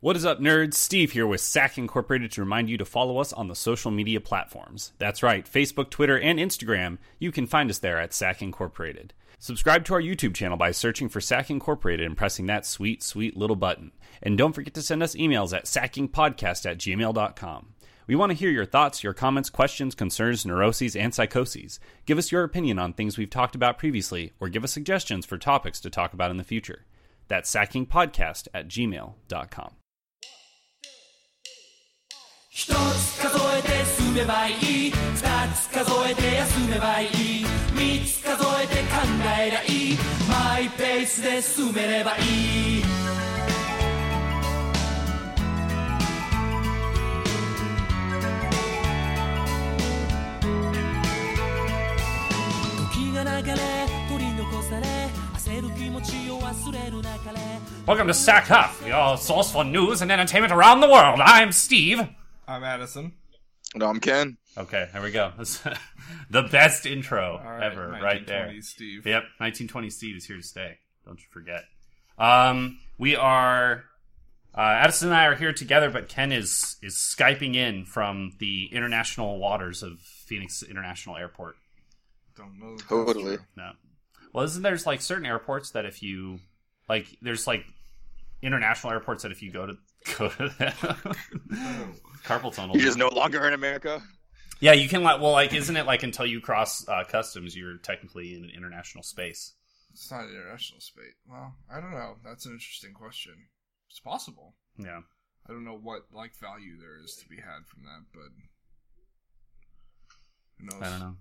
What is up, nerds? Steve here with SAC Incorporated to remind you to follow us on the social media platforms. That's right, Facebook, Twitter, and Instagram. You can find us there at SAC Incorporated. Subscribe to our YouTube channel by searching for SAC Incorporated and pressing that sweet, sweet little button. And don't forget to send us emails at sackingpodcast at gmail.com. We want to hear your thoughts, your comments, questions, concerns, neuroses, and psychoses. Give us your opinion on things we've talked about previously, or give us suggestions for topics to talk about in the future. That's sackingpodcast at gmail.com. 一つ数えて進めばいい二つ数えて休めばいい三つ数えて考えりゃいいマイペースで進めればいい時が流れ取り残され焦る気持ちを忘れる中で Welcome to Sack Huff, your source for news and entertainment around the world. I'm Steve. I'm Addison. No, I'm Ken. Okay, there we go. The best intro All right, ever, right there. Steve. Yep, 1920 Steve is here to stay. Don't you forget. Um, we are uh, Addison and I are here together, but Ken is is skyping in from the international waters of Phoenix International Airport. Don't know. Totally. true. No, well, isn't there's like certain airports that if you like, there's like international airports that if you go to go to them, carpal tunnel. You're just no longer in America. Yeah, you can like well, like isn't it like until you cross uh, customs, you're technically in an international space. It's not international space. Well, I don't know. That's an interesting question. It's possible. Yeah. I don't know what like value there is to be had from that, but who knows? I don't know.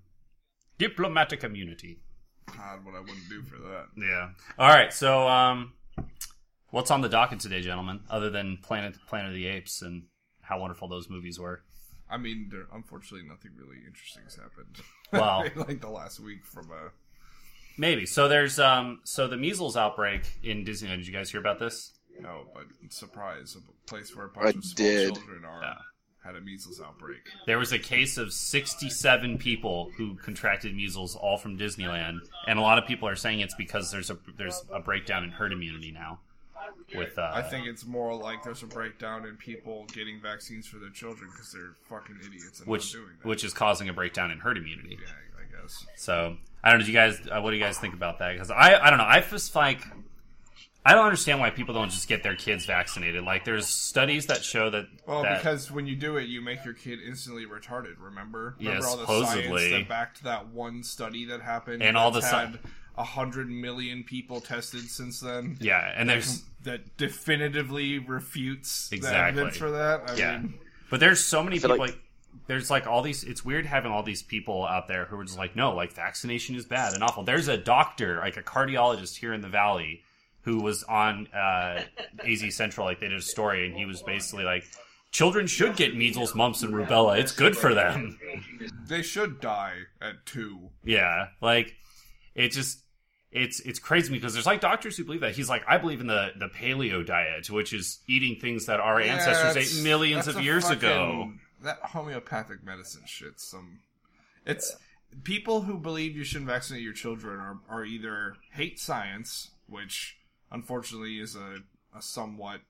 Diplomatic immunity. God, what I wouldn't do for that. Yeah. All right. So, um, what's on the docket today, gentlemen? Other than Planet Planet of the Apes and how wonderful those movies were. I mean, there, unfortunately, nothing really interesting has happened. Wow. like the last week from a Maybe. So there's um so the measles outbreak in Disneyland. Did you guys hear about this? no, but surprise, a place where a bunch I of small did. children are Yeah. had a measles outbreak. There was a case of 67 people who contracted measles, all from Disneyland, and a lot of people are saying it's because there's a there's a breakdown in herd immunity now. With uh, I think it's more like there's a breakdown in people getting vaccines for their children because they're fucking idiots and which doing that. which is causing a breakdown in herd immunity. yeah, I guess. So I don't know. Do you guys? Uh, what do you guys think about that? Because I, I don't know. I just like I don't understand why people don't just get their kids vaccinated. Like there's studies that show that. Well, that- because when you do it, you make your kid instantly retarded. Remember? Yeah, Remember all the supposedly. science that backed that one study that happened, And all the had a hundred million people tested since then. yeah, and there's that definitively refutes Exactly. the evidence for that. I yeah, mean, but there's so many people. like- Like, there's like all these. It's weird having all these people out there who are just like, no, like vaccination is bad and awful. There's a doctor, like a cardiologist here in the valley, who was on uh, AZ Central. Like they did a story, and he was basically like. Children should get measles, mumps, and rubella. It's good for them. they should die at two. Yeah, like it just it's it's crazy because there's like doctors who believe that. He's like, I believe in the the paleo diet, which is eating things that our Yeah, ancestors ate millions of years ago. That homeopathic medicine shit. Some, it's people who believe you shouldn't vaccinate your children are, are either hate science, which unfortunately is a, a somewhat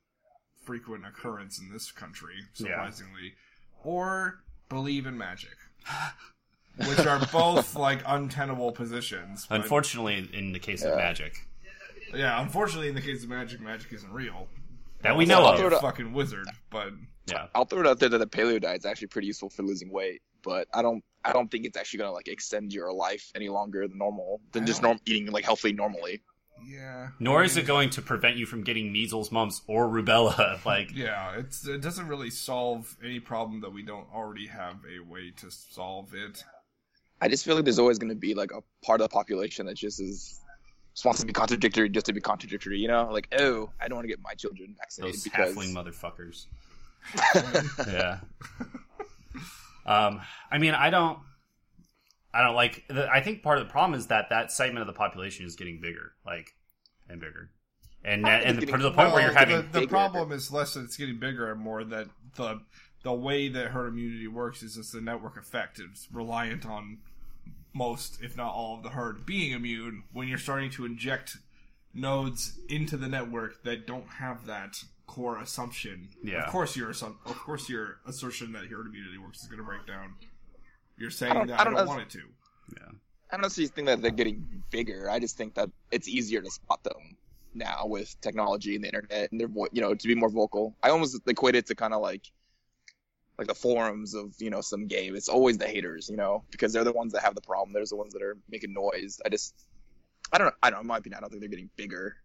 frequent occurrence in this country, Yeah. surprisingly, or believe in magic. Which are both like untenable positions. but- Unfortunately, in the case of magic, yeah, unfortunately, in the case of magic, magic isn't real. that we know I'll of. throw it a fucking wizard, but Yeah, I'll throw it out there that the paleo diet is actually pretty useful for losing weight, but I don't I don't think it's actually gonna like extend your life any longer than normal than I just norm eating like healthily normally. yeah. nor I is it going to prevent you from getting measles, mumps, or rubella. Like, Yeah, it's it doesn't really solve any problem that we don't already have a way to solve it. I just feel like there's always gonna be like a part of the population that just is just wants to be contradictory just to be contradictory, you know? Like, oh, I don't want to get my children vaccinated those because halfling motherfuckers. yeah. Um, I mean, I don't. I don't like. The, I think part of the problem is that that segment of the population is getting bigger, like, and bigger, and I think and it's to the point where you're Well, having the, the problem is less that it's getting bigger and more that the the way that herd immunity works is it's a network effect. It's reliant on most, if not all, of the herd being immune. When you're starting to inject nodes into the network that don't have that core assumption. Yeah. Of course, your assum- of course your assertion that herd immunity works is going to break down. You're saying don't- that I I don't don't, want it to. Yeah. I don't necessarily think that they're getting bigger. I just think that it's easier to spot them now with technology and the internet, and they're vo- you know to be more vocal. I almost equate it to kind of like like the forums of you know some game. It's always the haters, you know, because they're the ones that have the problem. They're the ones that are making noise. I just I don't know. I don't. In my opinion, I don't think they're getting bigger.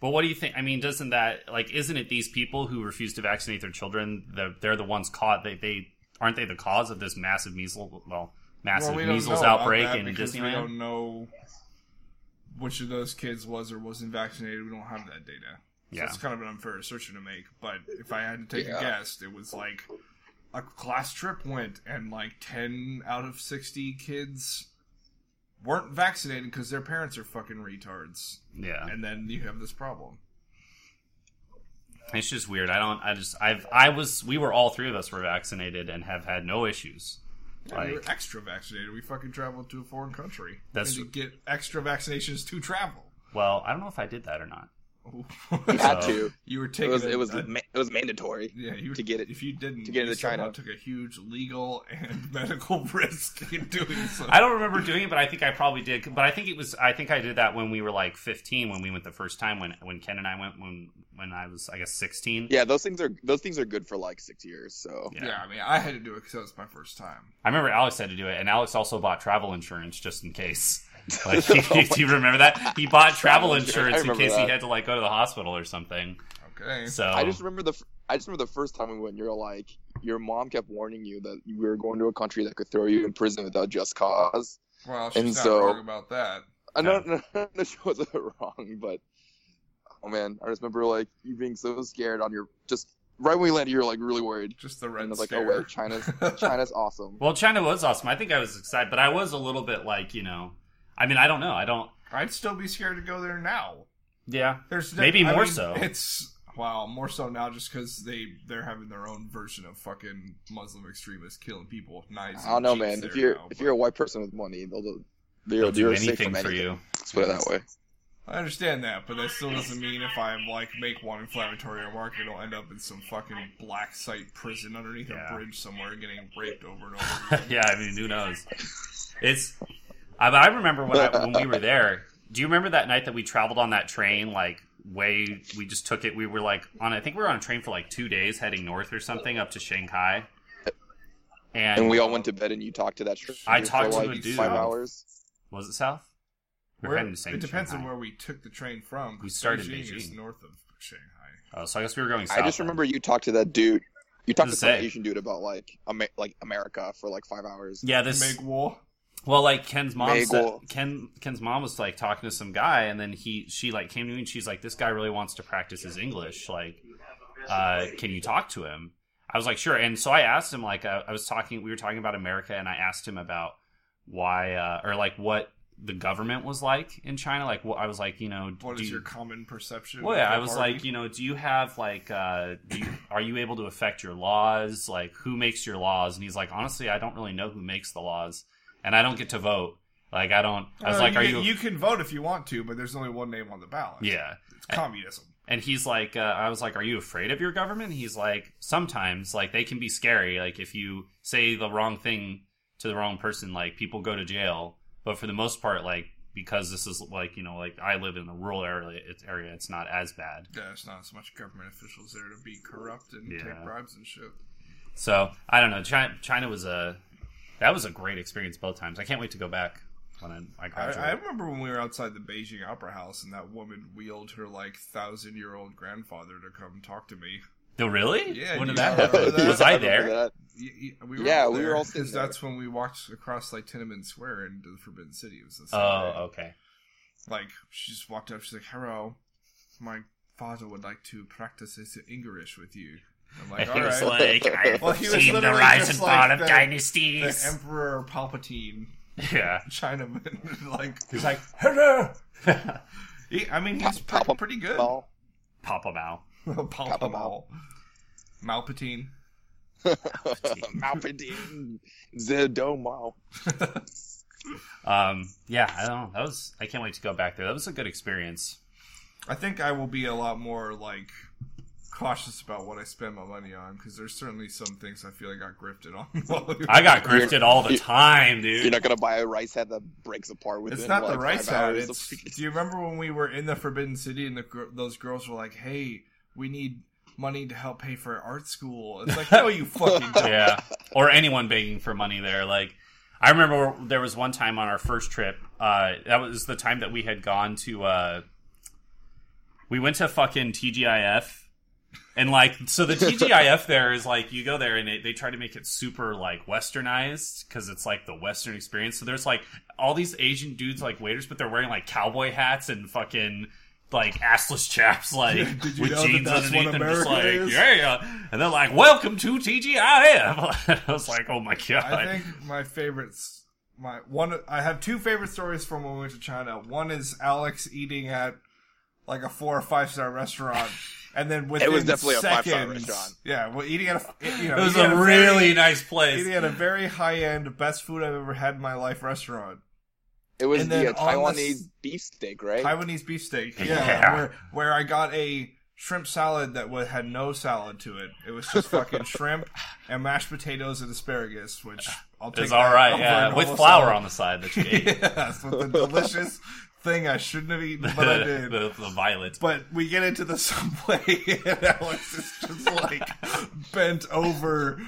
But what do you think? I mean, doesn't that like isn't it these people who refuse to vaccinate their children? They're, they're the ones caught. They they aren't they the cause of this massive measles well massive Well, we measles outbreak that in because We don't know which of those kids was or wasn't vaccinated. We don't have that data. So Yeah. it's kind of an unfair assertion to make. But if I had to take Yeah. a guess, it was like a class trip went and like 10 out of 60 kids weren't vaccinated because their parents are fucking retards. Yeah, And then you have this problem. it's just weird. I don't. I just. I've. I was. We were all three of us were vaccinated and have had no issues. And we were extra vaccinated. We fucking traveled to a foreign country. That's- to get extra vaccinations to travel. well, I don't know if I did that or not. You had So- to. you were It taking was a- it was a- ma- it was mandatory. Yeah, you to get it- If you didn't, to get into China. took a huge legal and medical risk in doing so. I don't remember doing it, but I think I probably did. But I think it was. I think I did that when we were like 15, when we went the first time. When when Ken and I went when when I was I guess 16. Yeah, those things are those things are good for like six years. So Yeah. yeah. I mean, I had to do it because that was my first time. I remember Alex had to do it, and Alex also bought travel insurance just in case. Like, do you remember that? He bought travel Travel insurance, insurance in remember case he had to like go to the hospital or something. Okay. So I just remember the f- I just remember the first time we went. You're like your mom kept warning you that we were going to a country that could throw you in prison without just cause. well, she's and not so- wrong about that. I know no, no, no, she wasn't wrong, but oh man, I just remember like you being so scared on your just right when we landed. You were like really worried. Just the red And I was like, scare. oh wait, China's China's awesome. well, China was awesome. I think I was excited, but I was a little bit like you know. I mean, I don't know. I don't. I'd still be scared to go there now. Yeah, There's Maybe I more mean, so. It's wow, more so now just because they they're having their own version of fucking Muslim extremists killing people with knives. I don't know, man. If you're now, if but- you're a white person with money, they'll do, they're, they'll do you're safe anything for anything. you. Let's put it that way. I understand that, but that still doesn't mean if I like make one inflammatory remark, it'll end up in some fucking black site prison underneath Yeah. a bridge somewhere, getting raped over and over. Again. yeah, I mean, who knows? It's. I, I remember when I, when we were there. Do you remember that night that we traveled on that train? Like way, we just took it. We were like on. I think we were on a train for like two days, heading north or something up to Shanghai. And, And we all went to bed, and you talked to that stranger I for talked to like a dude. five hours. was it south? We're Where- heading to Shanghai. it depends on where we took the train from. We started Beijing is Beijing. north of Shanghai. Oh, so I guess we were going south. I just then. remember you talked to that dude. You talked to Does it some? Asian dude about like Ama- like America for like five hours. Yeah, this. Meg War. Well, like Ken's mom said, Ken Ken's mom was like talking to some guy, and then he she like came to me and she's like, "This guy really wants to practice his English. Like, uh, can you talk to him?" I was like, "Sure." And so I asked him, like, uh, I was talking, we were talking about America, and I asked him about why uh, or like what the government was like in China. Like, what I was like, you know, What do is you- your common perception? well, yeah, I was party? like, you know, do you have like, uh, do you, are you able to affect your laws? Like, who makes your laws? And he's like, honestly, I don't really know who makes the laws, and I don't get to vote. Like, I don't. I was Uh, like, you, are can- you? You can vote if you want to, but there's only one name on the ballot. yeah. it's communism. And he's like, uh, I was like, are you afraid of your government? He's like, sometimes, like, they can be scary. Like, if you say the wrong thing to the wrong person, like, people go to jail. But for the most part, like, because this is like, you know, like I live in a rural area, it's, area, it's not as bad. Yeah, there's not as much government officials there to be corrupt and Yeah. take bribes and shit. So I don't know. China, China was a that was a great experience both times. I can't wait to go back when I, I I, graduate. I remember when we were outside the Beijing Opera House and that woman wheeled her like thousand year old grandfather to come talk to me. oh, really? Yeah, When did that happen? that? Was I remember there? that. Y- y- Yeah, all we were all sitting 'cause there. That's when we walked across like Tiananmen Square into the Forbidden City. It was the same Oh, day. okay. Like she just walked up. She's like, "Hello, my father would like to practice his English with you." I'm like, He was like, I've Well, he was seen the literally rise just and like fall of the- the dynasties. Emperor Palpatine, yeah. Chinaman. like, He's like, hello. he, I mean, he's Papa pre- pretty good. Well, Papa Mao. Papa Mal. Malpatine. Malpatine, Zedomao. Um, yeah, I don't know. That was. I can't wait to go back there. That was a good experience. I think I will be a lot more like cautious about what I spend my money on because there's certainly some things I feel I got grifted on. while we were I got there. grifted all the time, dude. You're not gonna buy a rice hat that breaks apart within It's not like, the rice five hat. It's. Do you remember when we were in the Forbidden City and the those girls were like, "Hey, we need money to help pay for art school." It's like, no, you fucking don't. yeah, or anyone begging for money there. Like, I remember there was one time on our first trip. Uh, that was the time that we had gone to. Uh, we went to fucking TGIF, and like, so the TGIF there is like you go there and they, they try to make it super like westernized because it's like the Western experience. So there's like all these Asian dudes like waiters, but they're wearing like cowboy hats and fucking. Like assless chaps, like with know that jeans underneath, and just like, is? yeah, yeah. And they're like, "Welcome to TGIF." I was like, "Oh my god!" I think my favorites, my one, I have two favorite stories from when we went to China. One is Alex eating at like a four or five star restaurant, and then within was definitely a seconds, five-star restaurant. Yeah, well, eating at a, you know, it was eating a at really very, nice place. eating at a very high end, best food I've ever had in my life restaurant. It was And the then uh, Taiwanese s- beefsteak, right? Taiwanese beefsteak. Yeah, Yeah. Where, where I got a shrimp salad that wa had no salad to it. It was just fucking shrimp and mashed potatoes and asparagus, which I'll take. It's all that right, over yeah, with flour salad. on the side that you ate. yes, with the delicious thing I shouldn't have eaten, but I did. the, the violet. But we get into the subway, and Alex is just like bent over,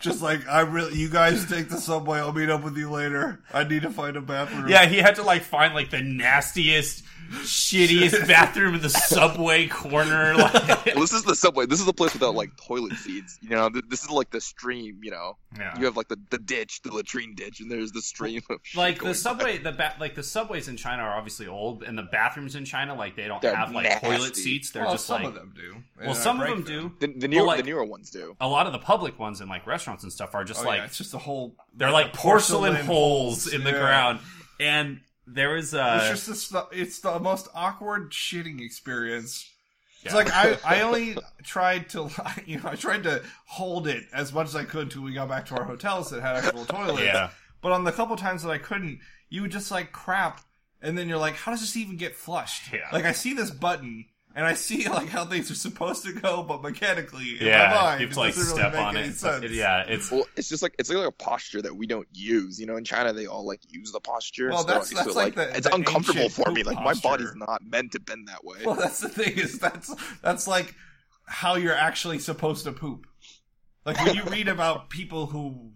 just like I really. You guys take the subway. I'll meet up with you later. I need to find a bathroom. Yeah, he had to like find like the nastiest, shittiest bathroom in the subway corner. Like, well, this is the subway. This is the place without like toilet seats. You know, this is like the stream. You know, Yeah. you have like the, the ditch, the latrine ditch, and there's the stream of shit like the subway, the ba- like the subways in China are obviously old, and the bathrooms in China like they don't They're have like nasty. toilet seats. They're well, just some like of them do. well, and I some of break them do. The, the newer, like- the newer ones do. A lot of the public ones in like restaurants and stuff are just Oh, like yeah, it's just a whole. they're like porcelain, holes in the yeah. ground, and there was uh, It's just this, it's the most awkward shitting experience. It's Yeah. like I, I only tried to you know I tried to hold it as much as I could until we got back to our hotels that had actual toilets. Yeah. But on the couple times that I couldn't, you would just like crap, and then you're like, how does this even get flushed? Yeah. Like I see this button. And I see like how things are supposed to go, but mechanically, in yeah, my mind, you have to like it doesn't step really make on any it. sense. Yeah, it's Well, it's just like it's like a posture that we don't use. You know, in China they all like use the posture. Well, that's- like, that's so, like the- it's the uncomfortable for me. poop Like my body's not meant to bend that way. Well, that's the thing is that's that's like how you're actually supposed to poop. Like when you read about people who,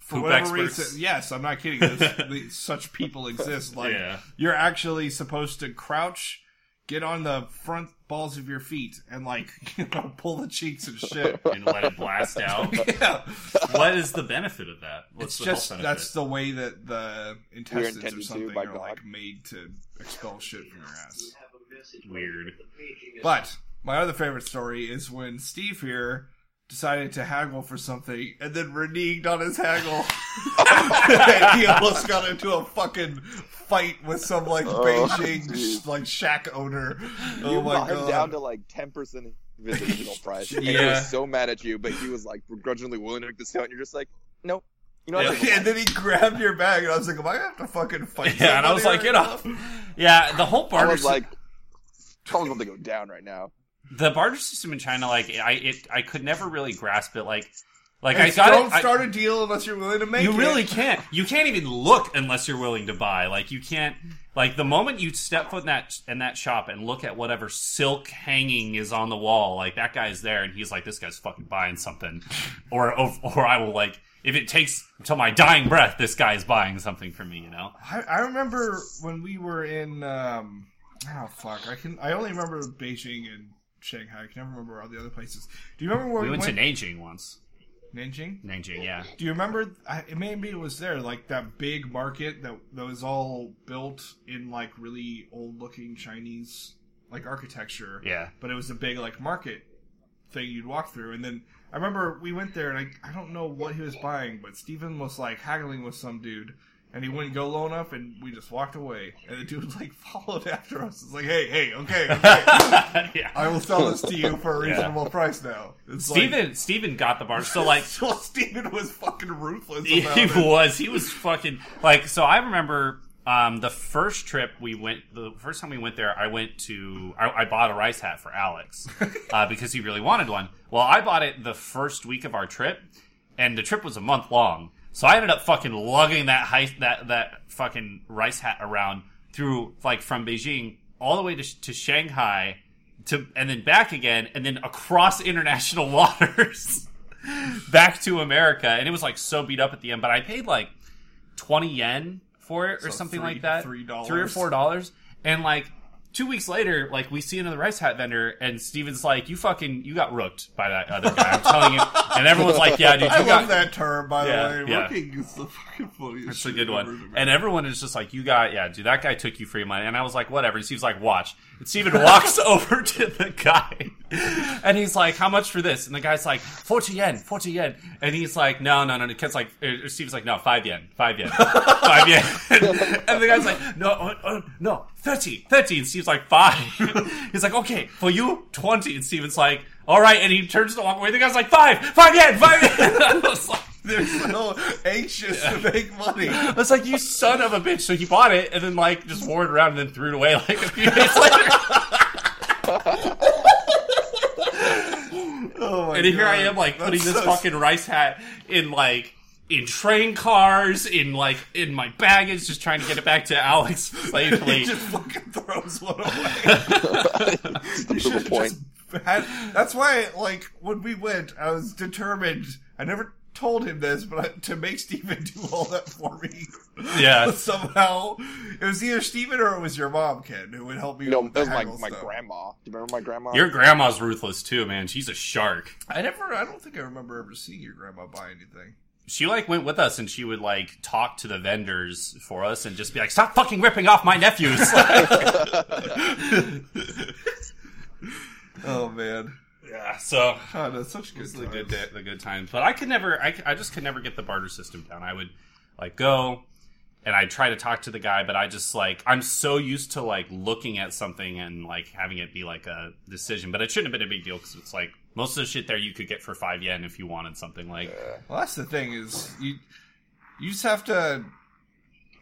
for Poop whatever experts. reason, yes, I'm not kidding. Such people exist. Like Yeah. you're actually supposed to crouch, get on the front balls of your feet, and like you know pull the cheeks and shit. and let it blast out. yeah, what is the benefit of that? What's it's the just that's the way that the intestines or something by are God. like made to expel shit from your ass. weird. But my other favorite story is when Steve here decided to haggle for something and then reneged on his haggle. he almost got into a fucking fight with some like Oh, Beijing dude. like shack owner. Oh you my got him god. down to like ten percent of his original price, and he Yeah. was so mad at you, but he was like begrudgingly willing to make this out, and you're just like, nope. You know, Yeah. what? and then he grabbed your bag and I was like, Am I gonna have to fucking fight? Yeah, and I was like, somebody get right off. Yeah, the whole I barter was sy- like, probably about to go down right now. The barter system in China, like I, it, I could never really grasp it. Like, like And I got don't it. Start a deal unless you're willing to make you it. really can't. You can't even look unless you're willing to buy. Like you can't. Like the moment you step foot in that in that shop and look at whatever silk hanging is on the wall, like that guy's there and he's like, "This guy's fucking buying something," or or, or I will like. If it takes till my dying breath, this guy's buying something for me, you know. I, I remember when we were in um oh fuck I can I only remember Beijing and Shanghai I can never remember all the other places. Do you remember where We we, went to went? Nanjing once. Nanjing. Nanjing, yeah. Do you remember? I, maybe it was there, like that big market that that was all built in like really old looking Chinese like architecture. Yeah. But it was a big like market thing you'd walk through, and then I remember we went there, and I I don't know what he was buying, but Stephen was like haggling with some dude. And he wouldn't go low enough, and we just walked away. And the dude like followed after us. It's like, hey, hey, okay, okay. yeah. I will sell this to you for a Yeah. reasonable price now. It's Steven Steven got the bar. So like Like, well, Steven was fucking ruthless he it. was he was fucking like so i remember Um, the first trip we went, the first time we went there, I went to, I, I bought a rice hat for Alex uh, because he really wanted one. Well, I bought it the first week of our trip, and the trip was a month long. So I ended up fucking lugging that high, that that fucking rice hat around through like from Beijing all the way to, to Shanghai, to and then back again, and then across international waters back to America. And it was like so beat up at the end, but I paid like twenty yen for it or So something three- like that, three dollars. three or four dollars, and like. Two weeks later, like we see another rice hat vendor, and Steven's like, "You fucking, you got rooked by that other guy." I'm telling you, and everyone's like, "Yeah, dude, you I got love that term, by Yeah, the way. yeah. Rooking is the fucking funniest. That's a good one. And everyone is just like, you got, yeah, dude, that guy took you for your money. And I was like, whatever. And Steve's like, watch. And Steven walks over to the guy and he's like, how much for this? And the guy's like, 40 yen, 40 yen. And he's like, no, no, no. And kid's like, uh, Steve's like, no, five yen, five yen, five yen. and the guy's like, no, uh, uh, no, 30, 30. And like, five. he's like, okay, for you, 20. And Steven's like, all right. And he turns to walk away. The guy's like, five, five yen, five yen. I was like, They're so anxious to make money. I was like, you son of a bitch. So he bought it and then like just wore it around and then threw it away like a few days later. Oh my and here I am like putting That's this so fucking rice hat in like in train cars, in like in my baggage, just trying to get it back to Alex He safely. just fucking throws one away. That's You the should've point. just had- that's why, like, when we went, I was determined. I never told him this, but I, to make Steven do all that for me. Yeah. Somehow, it was either Steven or it was your mom, Ken, who would help me. You know, with that was the my, my stuff. grandma. Do you remember my grandma? Your grandma's ruthless too, man. She's a shark. I never. I don't think I remember ever seeing your grandma buy anything. She like went with us and she would like talk to the vendors for us and just be like, "Stop fucking ripping off my nephews." Oh man, yeah. So oh, that's such good. The times. good da- the good times. But I could never I, I just could never get the barter system down. I would like go and I try to talk to the guy, but I just like I'm so used to like looking at something and like having it be like a decision. But it shouldn't have been a big deal because it's like most of the shit there you could get for five yen if you wanted something like Well, that's the thing is you you just have to.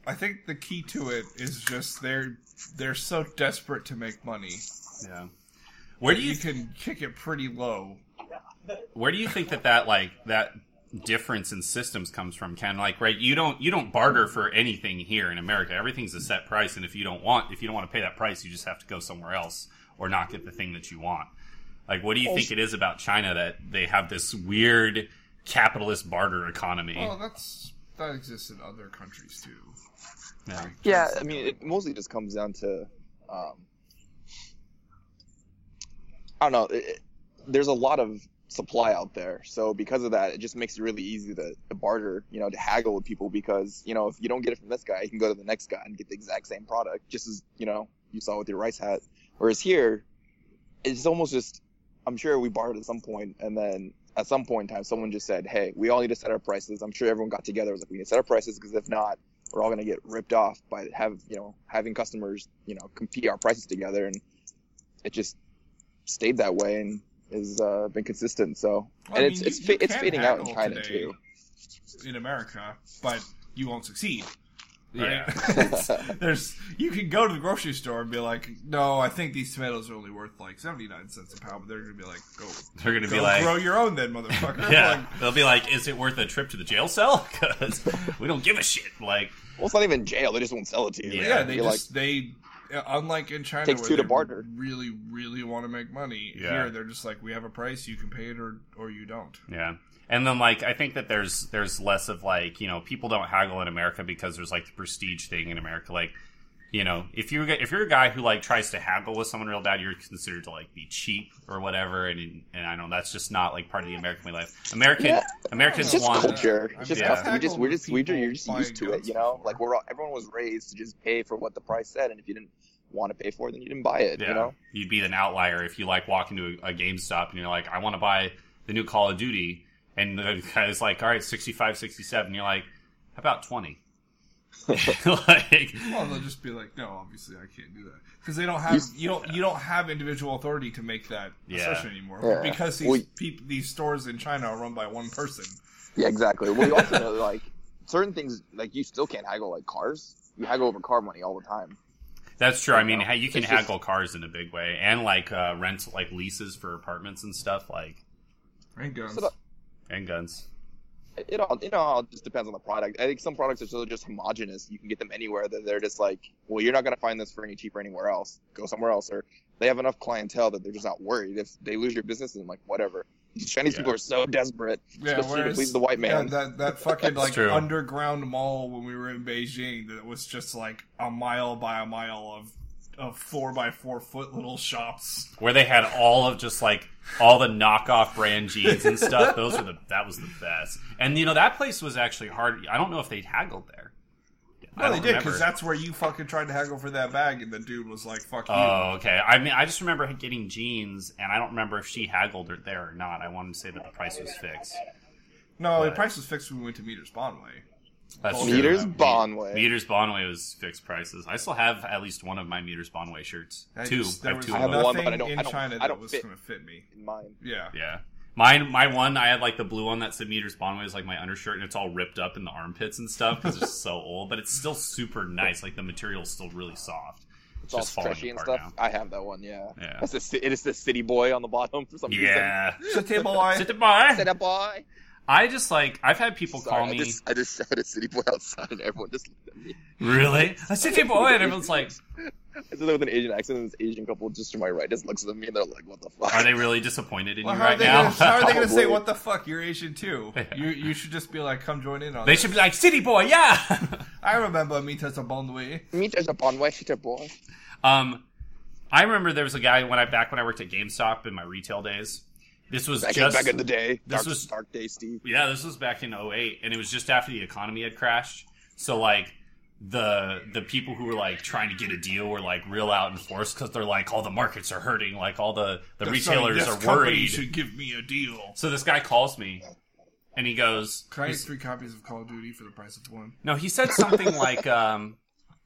I think the key to it is just they're they're so desperate to make money. yeah. Where do you You can kick it pretty low. where do you think that that like that difference in systems comes from ken like right you don't you don't barter for anything here in america everything's a set price and if you don't want if you don't want to pay that price you just have to go somewhere else or not get the thing that you want like what do you think it is about china that they have this weird capitalist barter economy Well, that's that exists in other countries too. yeah. Yeah, I mean, it mostly just comes down to, um, I don't know. It, there's a lot of supply out there, so because of that, it just makes it really easy to, to barter, you know, to haggle with people because you know if you don't get it from this guy, you can go to the next guy and get the exact same product, just as you know you saw with your rice hat. Whereas here, it's almost just, I'm sure we bartered at some point, and then at some point in time, someone just said, "Hey, we all need to set our prices." I'm sure everyone got together, was like, "We need to set our prices because if not." we're all going to get ripped off by have you know having customers you know compete our prices together and it just stayed that way and has uh, been consistent so Well, and I it's mean, it's you- fa- you it's can fading out in China too in America, but you won't succeed. Yeah. Right? It's- There's you can go to the grocery store and be like, no, I think these tomatoes are only worth like seventy nine cents a pound, but they're gonna be like, go, they're gonna be like grow your own then, motherfucker. yeah Like, they'll be like is it worth a trip to the jail cell because we don't give a shit like well it's not even jail they just won't sell it to you Yeah, yeah, they You're just they uh, unlike in China Takes where two to they barter. really really want to make money. Yeah. Here they're just like, we have a price, you can pay it or or you don't. Yeah. And then like I think that there's there's less of like, you know, people don't haggle in America because there's like the prestige thing in America. Like, you know, if you if you're a guy who like tries to haggle with someone real bad, you're considered to like be cheap or whatever and and I know that's just not like part of the American way of life. American Yeah. Americans it's just want culture it's just Yeah. custom. we just we're just we're just, you're just used to it you know before. like we're all, everyone was raised to just pay for what the price said and if you didn't want to pay for it then you didn't buy it yeah, you know you'd be an outlier if you like walk into a, a GameStop and you're like, I want to buy the new Call of Duty and the guy's like, All right, 65, 67, you're like, How about twenty? like Well, they'll just be like, no, obviously I can't do that because they don't have You- you don't you don't have individual authority to make that Yeah. assertion anymore Yeah. because these Well, peop these stores in China are run by one person. Yeah, exactly. Well, you also know like certain things like you still can't haggle like cars. You haggle over car money all the time. That's true. I mean, know. you can It's just- haggle cars in a big way, and like uh, rent, like leases for apartments and stuff, like And guns. So and guns. It all you know all just depends on the product. I think some products are so just homogenous. You can get them anywhere that they're just like, well, you're not gonna find this for any cheaper anywhere else. Go somewhere else, or they have enough clientele that they're just not worried if they lose your business and like whatever. Chinese Yeah. people are so desperate, Yeah, especially to whereas- please the white man. Yeah, that that fucking like true. underground mall when we were in Beijing that was just like a mile by a mile of of four by four foot little shops. Where they had all of just like all the knockoff brand jeans and stuff. Those were the that was the best. And you know that place was actually hard. I don't know if they haggled there. No, they did because that's where you fucking tried to haggle for that bag, and the dude was like, "Fuck you." Oh, okay. I mean, I just remember getting jeans, and I don't remember if she haggled it there or not. I wanted to say that the price was fixed. no, the price was fixed when we went to Meters Bondway. That's true. Meters Me- Bonway. Meters Bonway was fixed prices. I still have at least one of my Meters Bonway shirts. I two. just- I have was two I have them. one, nothing but I don't- in I don't- China I that don't was going to fit me. in mine. Yeah. Yeah. Mine, my one, I had like the blue one that said Meters Bonway is like my undershirt, and it's all ripped up in the armpits and stuff because it's so old. But it's still super nice. Like the material's still really soft. It's all falling stretchy and apart stuff. I have that one. Yeah. Yeah. That's the ci- it is the city boy on the bottom for some reason. Yeah. City boy. Sit by. City boy. I just like I've had people Sorry, call I me just, I just shouted city boy outside and everyone just looked at me. really a city boy, and everyone's like, I said that with an Asian accent, and this Asian couple just to my right just looks at me and they're like, "What the fuck?" "Are they really disappointed in Well, you how, are right they now?" gonna, how are they gonna say what the fuck? You're Asian too. You you should just be like, come join in on. they this. should be like, "City boy, yeah." I remember Mitas a Bondway. Me there's a Bonway city boy. Um, I remember there was a guy when I back when I worked at GameStop in my retail days. This was Back, just in, back in the day, this dark, was- dark day, Steve. yeah, this was back in 08 and it was just after the economy had crashed. So like the the people who were like trying to get a deal were like real out in force because they're like all the markets are hurting, like all the the retailers This are worried. Should give me a deal. So this guy calls me and he goes, Can I get three copies of Call of Duty for the price of one? no, he said something like um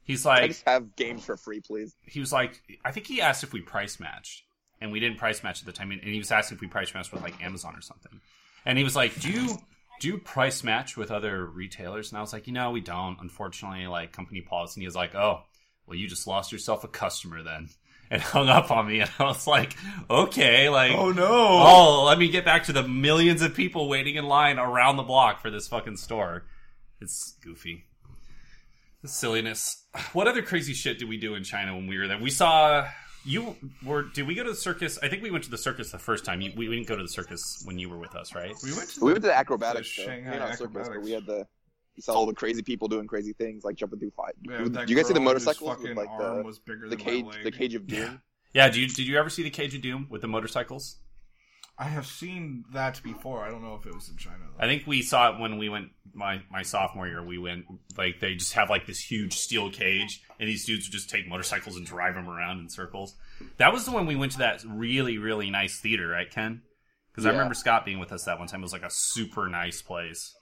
he's I like just have games for free, please. he was like, I think he asked if we price matched, and we didn't price match at the time, and he was asking if we price matched with like Amazon or something, and he was like, do you do you price match with other retailers? And I was like, you know, we don't, unfortunately, like company policy. And he was like, oh, well, you just lost yourself a customer then, and hung up on me, and I was like, okay, like. Oh no! Oh, let me get back to the millions of people waiting in line around the block for this fucking store. It's goofy. The silliness. What other crazy shit did we do in China when we were there? We saw you were. Did we go to the circus? I think we went to the circus the first time. You, we didn't go to the circus when you were with us, right? We went to We went to the acrobatics. The though. Shanghai Maybe not circus, we had the. You saw all the crazy people doing crazy things, like jumping through fire Yeah, Did you guys see the girl whose motorcycles with like the was bigger the than cage, the cage of doom? Yeah. Do you did you ever see the Cage of Doom with the motorcycles? I have seen that before. I don't know if it was in China. Though. I think we saw it when we went my my sophomore year. We went like they just have like this huge steel cage, and these dudes would just take motorcycles and drive them around in circles. That was the one we went to that really really nice theater, right, Ken? Because I remember Scott being with us that one time. It was like a super nice place.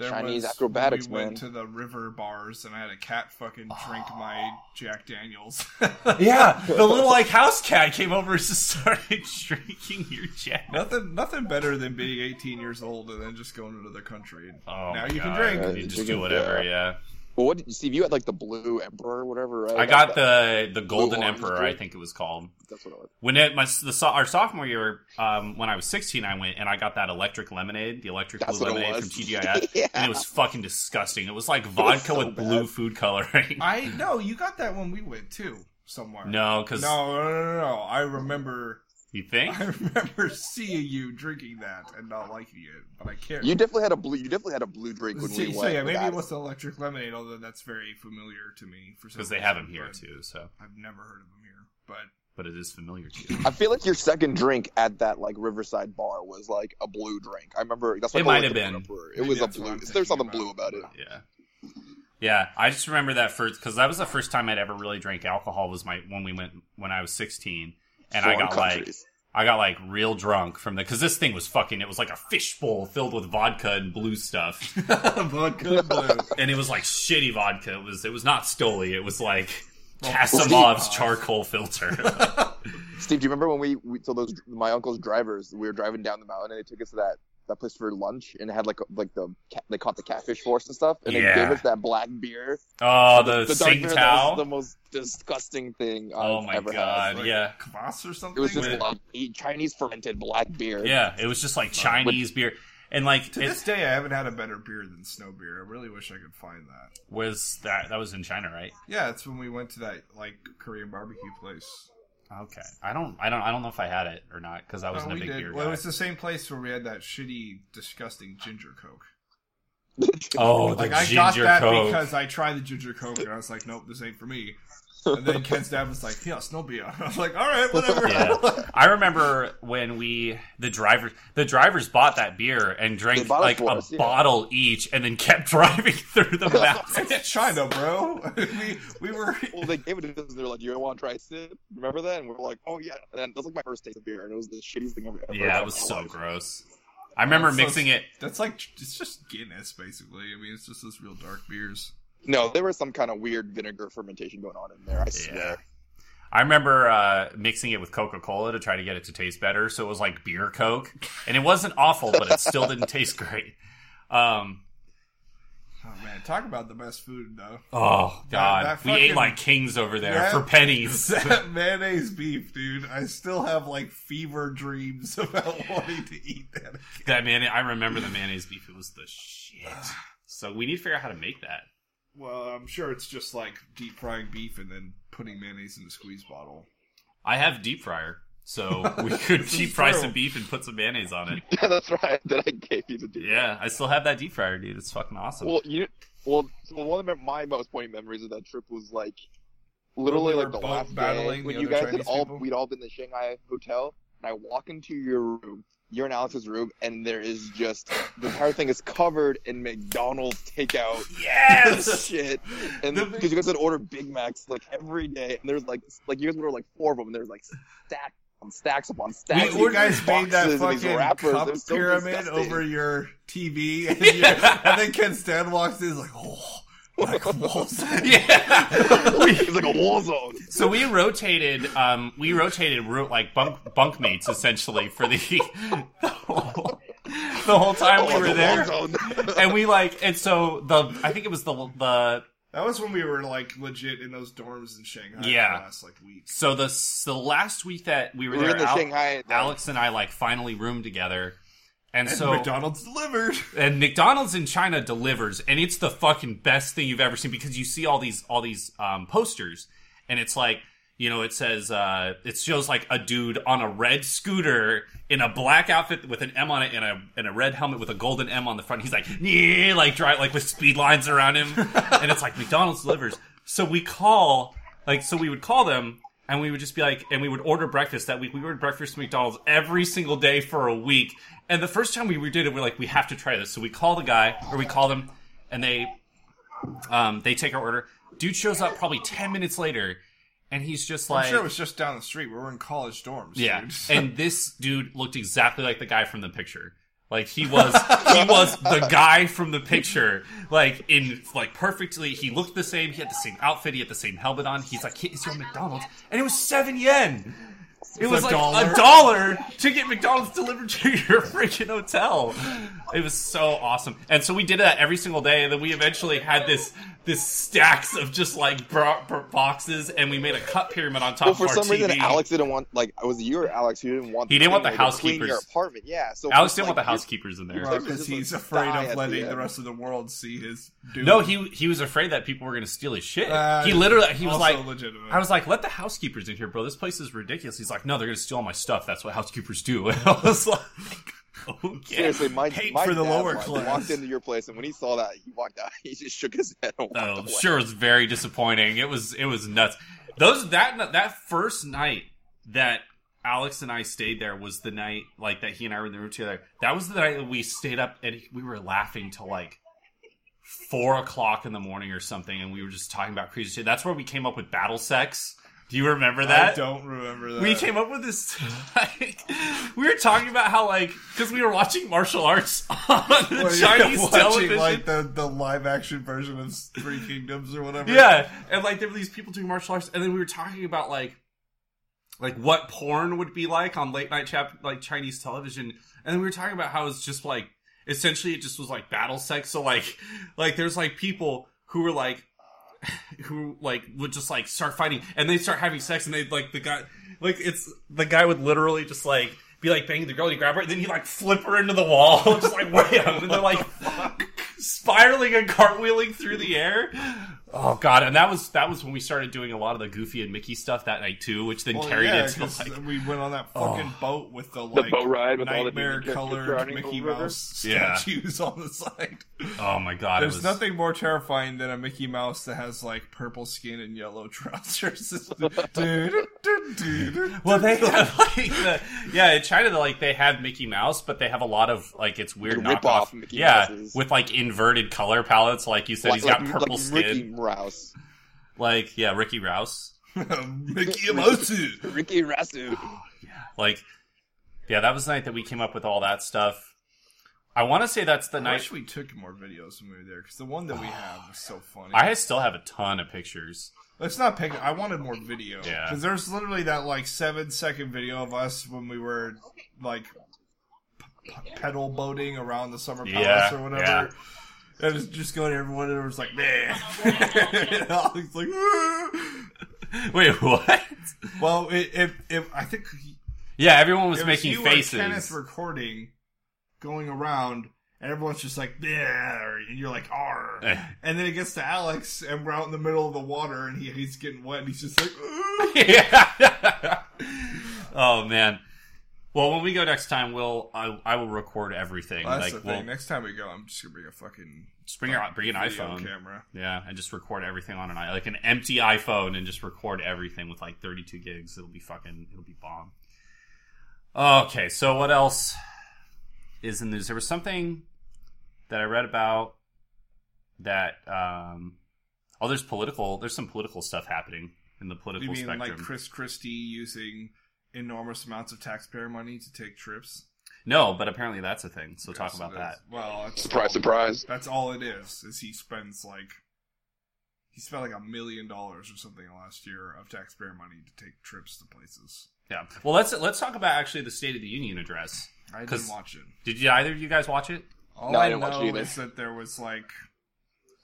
There Chinese was- acrobatics, We went to the river bars, and I had a cat fucking drink my Jack Daniels. Yeah, the little like house cat came over and just started drinking your jack. nothing, nothing better than being 18 years old and then just going into the country. And Oh now my you can drink. Yeah, You just you do whatever. yeah. Yeah. Well, what did you Steve? You had like the blue emperor or whatever, right? I got the the Golden Emperor, orange I think it was called. That's what it was. When it my the our sophomore year, um, when I was sixteen, I went and I got that electric lemonade, the electric That's blue lemonade from TGI, Yeah. and it was fucking disgusting. It was like vodka so with blue food coloring. I know you got that when we went too somewhere. no, because no, no, no, no, no. I remember, you think I remember seeing you drinking that and not liking it, but I can't. You definitely had a blue. You definitely had a blue drink when See, we so went. yeah, maybe it was the electric lemonade, although that's very familiar to me for because they have them here too. So, I've never heard of them here, but but it is familiar to you. I feel like your second drink at that like Riverside bar was like a blue drink. I remember that's what It might have been. It was a blue. I'm There's something about. blue about it. Yeah. Yeah, I just remember that first because that was the first time I'd ever really drank alcohol. Was my when we went when I was sixteen, and I Foreign got like. I got like real drunk from the because this thing was fucking. It was like a fishbowl filled with vodka and blue stuff, vodka blue. and it was like shitty vodka. It was it was not Stoli. It was like Well, Casimov's Steve- charcoal filter. Steve, do you remember when we, we so those my uncle's drivers? We were driving down the mountain and they took us to that that place for lunch and it had like like the cat, they caught the catfish for us and stuff, and Yeah. they gave us that black beer. Oh, the, dark Sing beer, that Tao. was the most disgusting thing Oh I've my ever god, had. yeah. Kvass or something. It was just With- like Chinese fermented black beer. Yeah, it was just like Chinese beer. And like to it this day, I haven't had a better beer than snow beer. I really wish I could find that. was that that was in China, right? Yeah, it's when we went to that like Korean barbecue place. Okay. I don't I don't I don't know if I had it or not cuz I Oh, wasn't a big did. beer Well, it was the same place where we had that shitty, disgusting ginger coke. Oh, the Like I ginger got that coke. because I tried the ginger coke and I was like, nope, this ain't for me. And then Ken's dad was like, yeah, snow beer. I was like, all right, whatever. yeah. I remember when we the driver the drivers bought that beer and drank like for a us, yeah. bottle each and then kept driving through the mountains. it's China, bro. we we were. Well, they gave it to us. They're like, "You want to try a sip?" Remember that? And we are like, "Oh yeah." And that was like my first taste of beer, and it was the shittiest thing I've ever. yeah, it was so life. gross. I remember That's so- mixing it That's like it's just Guinness, basically. I mean, it's just those real dark beers. No, there was some kind of weird vinegar fermentation going on in there. I swear. I remember uh, mixing it with Coca Cola to try to get it to taste better. So it was like beer Coke, and it wasn't awful, but it still didn't taste great. Um, Oh man, talk about the best food though. oh god, that we ate like kings over there that- for pennies. That mayonnaise beef, dude. I still have like fever dreams about wanting to eat that. again. that man, I remember the mayonnaise beef. It was the shit. So we need to figure out how to make that. Well, I'm sure it's just like deep frying beef and then putting mayonnaise in a squeeze bottle. I have deep fryer, so we could deep fry true. some beef and put some mayonnaise on it. Yeah, that's right. That I gave you the deal. Yeah, I still have that deep fryer, dude. It's fucking awesome. Well, you. Well, so one of my most poignant memories of that trip was like, literally we like the both last day battling when you other guys had all people? we'd all been in the Shanghai hotel, and I walk into your room, you're in Alex's room, and there is just the entire thing is covered in McDonald's takeout yes. shit, and because you guys would order Big Macs like every day, and there's like like you guys would order like four of them, and there's like stacks on stacks upon stacks. you guys made that boxes and these fucking wrappers. cup so pyramid disgusting. over your TV, and, you, and then Ken Stan walks in, he's like, "Oh, like a war zone. yeah. it's like a war zone. So we rotated, um, we rotated ro- like bunk bunkmates essentially for the the whole, the whole time we Oh, were it's there, and we like, and so the I think it was the the That was when we were like legit in those dorms in Shanghai Yeah. for the last like week. so the the last week that we were We were there, in the Al- Shanghai. Alex and I like finally roomed together, and, And so McDonald's delivered. and McDonald's in China delivers, and it's the fucking best thing you've ever seen because you see all these all these um, posters, and it's like you know it says uh, it shows like a dude on a red scooter in a black outfit with an M on it and a and a red helmet with a golden M on the front. He's like yeah, like drive like with speed lines around him, and it's like McDonald's delivers. So we call like so we would call them. And we would just be like, and we would order breakfast that week. We ordered breakfast from McDonald's every single day for a week. And the first time we did it, we are like, we have to try this. So we call the guy, or we call them, and they, um, they take our order. Dude shows up probably ten minutes later, and he's just like, I'm sure it was just down the street. We were in college dorms. yeah. dude. And this dude looked exactly like the guy from the picture. Like he was, he was the guy from the picture. Like in, like perfectly. He looked the same. He had the same outfit. He had the same helmet on. He's like, "Is your McDonald's?" And it was seven yen. It was a like dollar? a dollar to get McDonald's delivered to your freaking hotel. It was so awesome. And so we did that every single day. And then we eventually had this this stacks of just like bro- bro- boxes, and we made a cut pyramid on top Well, of for our some TV. reason, Alex didn't want like was it you or Alex who didn't want. He didn't want the housekeepers. they clean your apartment. Yeah, so Alex didn't want the housekeepers in there. Because just, like, he's afraid of letting the the rest of the world see his doom. No, he he was afraid that people were going to steal his shit. Uh, he literally he was like, legitimate. I was like, let the housekeepers in here, bro. This place is ridiculous. He's like, no, they're going to steal all my stuff. That's what housekeepers do. And I was like, okay. Seriously, my, Hate my for the lower like, class. walked into your place, and when he saw that, he walked out. He just shook his head. Oh, away. sure, it was very disappointing. It was it was nuts. Those that that first night that Alex and I stayed there was the night like that he and I were in the room together. That was the night that we stayed up and we were laughing till like four o'clock in the morning or something, and we were just talking about crazy shit. That's where we came up with battle sex. Do you remember that? I don't remember that. We came up with this. Like, we were talking about how, like, because we were watching martial arts on Well, Chinese watching, television. like the, the live action version of Three Kingdoms or whatever. Yeah, and like there were these people doing martial arts, and then we were talking about like like what porn would be like on late night chap like Chinese television, and then we were talking about how it's just like essentially it just was like battle sex. So like like there's like people who were like who like would just like start fighting and they start having sex and they like the guy like it's the guy would literally just like be like banging the girl, and you grab her, and then you like flip her into the wall, just like wham, and they're like spiraling and cartwheeling through the air. Oh god, and that was that was when we started doing a lot of the Goofy and Mickey stuff that night too, which then Well, carried yeah, into 'cause like we went on that fucking oh. boat with the The boat ride with all the nightmare colored Mickey over river. Mouse Yeah. statues on the side. oh my god, There's it was nothing more terrifying than a Mickey Mouse that has like purple skin and yellow trousers. It's the- Well, they have like the yeah in China. Like they have Mickey Mouse, but they have a lot of like it's weird Like knockoff rip-off Mickey yeah, Mouses. with like inverted color palettes. Like you said, Like, he's got like- purple like skin. Ricky Rouse. Like yeah, Ricky Rouse. Mickey Mouse. Ricky Rasu. Oh, like yeah, that was the night that we came up with all that stuff. I want to say that's the I night. wish we took more videos when we were there because the one that we have was so funny. I still have a ton of pictures. Let's not pick. I wanted more video. Yeah. Because there's literally that like seven second video of us when we were like p- pedal boating around the summer palace Yeah, or whatever. yeah. And it's just going to everyone and it was like, man. and Alex like, "Ah." Wait, what? well, it, if if I think Yeah, everyone was it was making you faces. Or Kenneth recording, going around, and everyone's just like, yeah, and you're like, R. Eh. and then it gets to Alex, and we're out in the middle of the water, and he, he's getting wet, and he's just like, "Ah." yeah. oh man. Well, when we go next time, we'll I, I will record everything. Well, that's like the thing. we'll Next time we go, I'm just gonna bring a fucking bring your bring an video iPhone. camera. Yeah, and just record everything on an i like an empty iPhone and just record everything with like 32 gigs. It'll be fucking it'll be bomb. Okay, so what else is in the news? There was something that I read about that um oh there's political there's some political stuff happening in the political You mean spectrum. like Chris Christie using enormous amounts of taxpayer money to take trips? no, but apparently that's a thing. So talk about it that. is. Well, it's Surprise, all- surprise. That's all it is. Is he spends like he spent like a million dollars or something last year of taxpayer money to take trips to places. Yeah. Well, let's let's talk about actually the State of the Union address. I 'Cause- didn't watch it. Did you either of you guys watch it? All No, I I, didn't watch know it either. is that there was like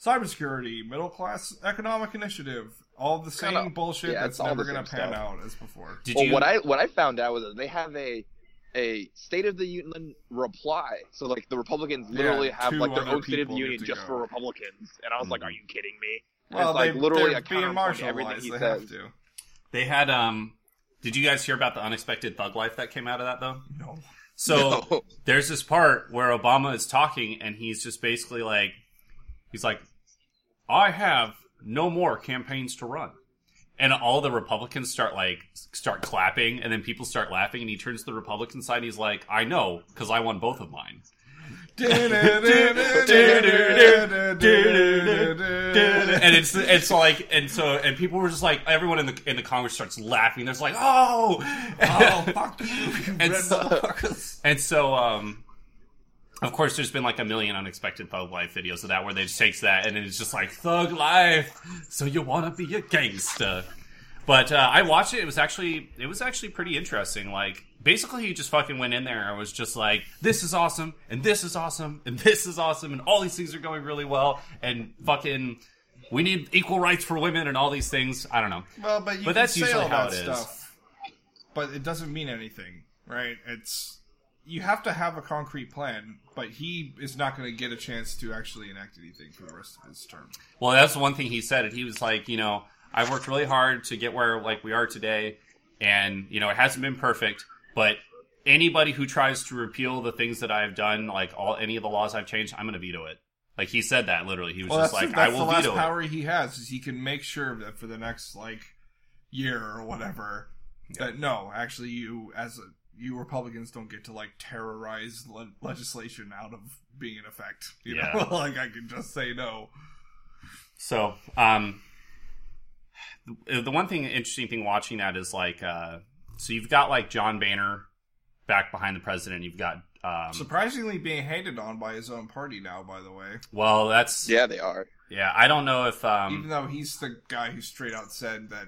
cybersecurity, middle class economic initiative, all the same Kinda- bullshit yeah, that's all never going to pan stuff. out as before. Did well, you? what I what I found out was that they have a a State of the Union reply. So like the Republicans Yeah, literally have like their own State of the Union just go. for Republicans, and I was like, "Are you kidding me?" And Well, it's like they, literally they're a being counterpoint everything marginalized. he They says. have to. They had um did you guys hear about the unexpected thug life that came out of that though? No. So No. there's this part where Obama is talking and he's just basically like he's like I have no more campaigns to run. And all the Republicans start like start clapping and then people start laughing and he turns to the Republican side and he's like I know cuz I won both of mine. and it's it's like and so and people were just like everyone in the in the Congress starts laughing. There's like oh oh fuck you, you And so- and so um of course there's been like a million unexpected thug life videos of that where they just takes that and it's just like thug life. So you want to be a gangster. But uh, I watched it. It was actually it was actually pretty interesting. Like basically, he just fucking went in there and was just like, "This is awesome, and this is awesome, and this is awesome, and all these things are going really well, and fucking." We need equal rights for women and all these things. I don't know. Well, but you But can that's say usually all how that it is. stuff, but it doesn't mean anything, right? It's you have to have a concrete plan, but he is not going to get a chance to actually enact anything for the rest of his term. Well, that's one thing he said. He was like, you know, I worked really hard to get where like we are today, and you know, it hasn't been perfect, but anybody who tries to repeal the things that I've done, like all any of the laws I've changed, I'm going to veto it. Like he said that literally. He was Well, just that's, like, that's I will the last veto it. power he has is he can make sure that for the next like year or whatever that no, actually, you as a, you Republicans don't get to like terrorize le- legislation out of being in effect. You Yeah. know, like I can just say no. So, um, the, the one thing interesting thing watching that is like, uh, so you've got like John Boehner back behind the president. You've got, um, Surprisingly, being hated on by his own party now. By the way, well, that's Yeah, they are. yeah. I don't know if um, even though he's the guy who straight out said that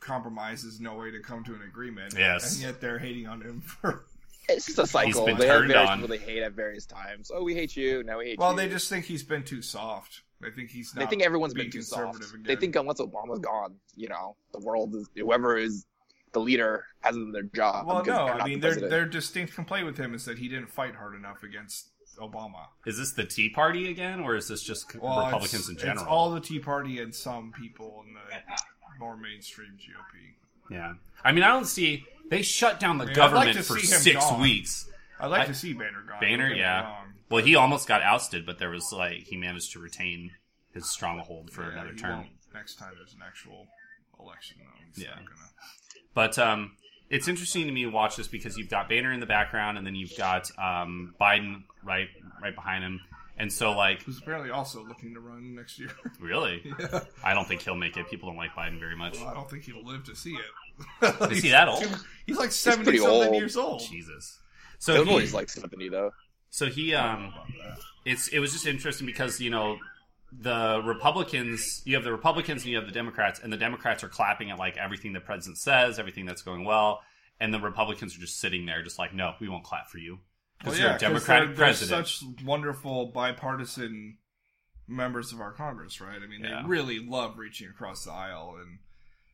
compromise is no way to come to an agreement. Yes. and yet they're hating on him for. It's just a cycle. been They have turned various on. people they hate at various times. Oh, we hate you. Now we hate Well, you. they just think he's been too soft. They think he's. they think everyone's been too soft. Again. They think unless Obama's gone, you know, the world is whoever is the leader hasn't done their job. Well, no, I mean the their president. their distinct complaint with him is that he didn't fight hard enough against Obama. Is this the Tea Party again, or is this just Well, Republicans in general? It's all the Tea Party and some people in the more mainstream GOP. Yeah, I mean, I don't see they shut down the I'd like government to for six gone. weeks. I'd like I- to see Boehner gone. Boehner, don't get me yeah. wrong. Well, he almost got ousted, but there was like he managed to retain his stronghold for Yeah, another term. next time there's an actual election, though. Yeah. gonna. But um, it's interesting to me to watch this because you've got Boehner in the background, and then you've got um, Biden right right behind him, and so like Who's apparently also looking to run next year. really, yeah. I don't think he'll make it. People don't like Biden very much. Well, I don't think he'll live to see it. Is he that old? He's like seventy pretty something old. years old. Jesus. So Illinois he, is like seventy though. so he um, it's it was just interesting because you know the Republicans, you have the Republicans and you have the Democrats, and the Democrats are clapping at like everything the president says, everything that's going well, and the Republicans are just sitting there, just like, no, we won't clap for you because Well, yeah, Democratic they're, they're such wonderful bipartisan members of our Congress, right? I mean, Yeah. they really love reaching across the aisle and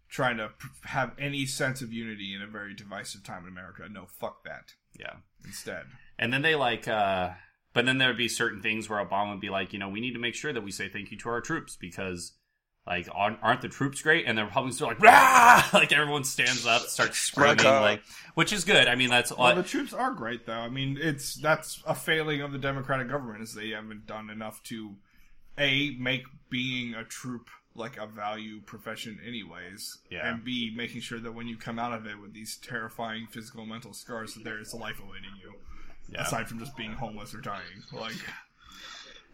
trying to have any sense of unity in a very divisive time in America. No, fuck that. yeah. Instead, And then they like, uh, but then there would be certain things where Obama would be like, you know, we need to make sure that we say thank you to our troops because, like, aren't, aren't the troops great? And the Republicans are like, Rah! like everyone stands up, starts screaming, like, which is good. I mean, that's well, the troops are great, though. I mean, it's that's a failing of the Democratic government is they haven't done enough to a make being a troop like a value profession, anyways, Yeah. and b making sure that when you come out of it with these terrifying physical and mental scars, that there is a life awaiting you. yeah. aside from just being homeless or dying. Like,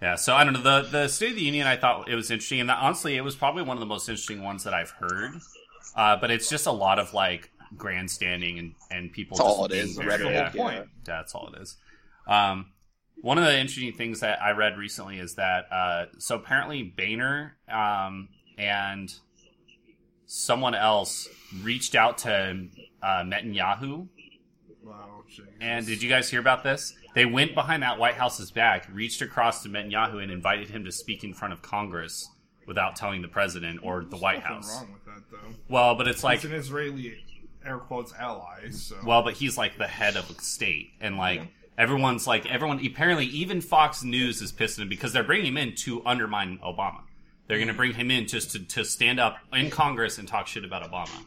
Yeah, so I don't know. The the State of the Union, I thought it was interesting, and that, honestly, it was probably one of the most interesting ones that I've heard. Uh, but it's just a lot of like grandstanding and and people. That's just all it is, very- yeah, yeah, that's all it is. Um, one of the interesting things that I read recently is that uh, so apparently Boehner um, and someone else reached out to uh, Netanyahu wow, and did you guys hear about this? They went behind that White House's back, reached across to Netanyahu, and invited him to speak in front of Congress without telling the president or the White House. wrong with that though. Well, but it's like, He's an Israeli air quotes ally, so well, but he's like the head of a state, and like everyone's like everyone. Apparently, even Fox News is pissed at him because they're bringing him in to undermine Obama. They're going to bring him in just to, to stand up in Congress and talk shit about Obama,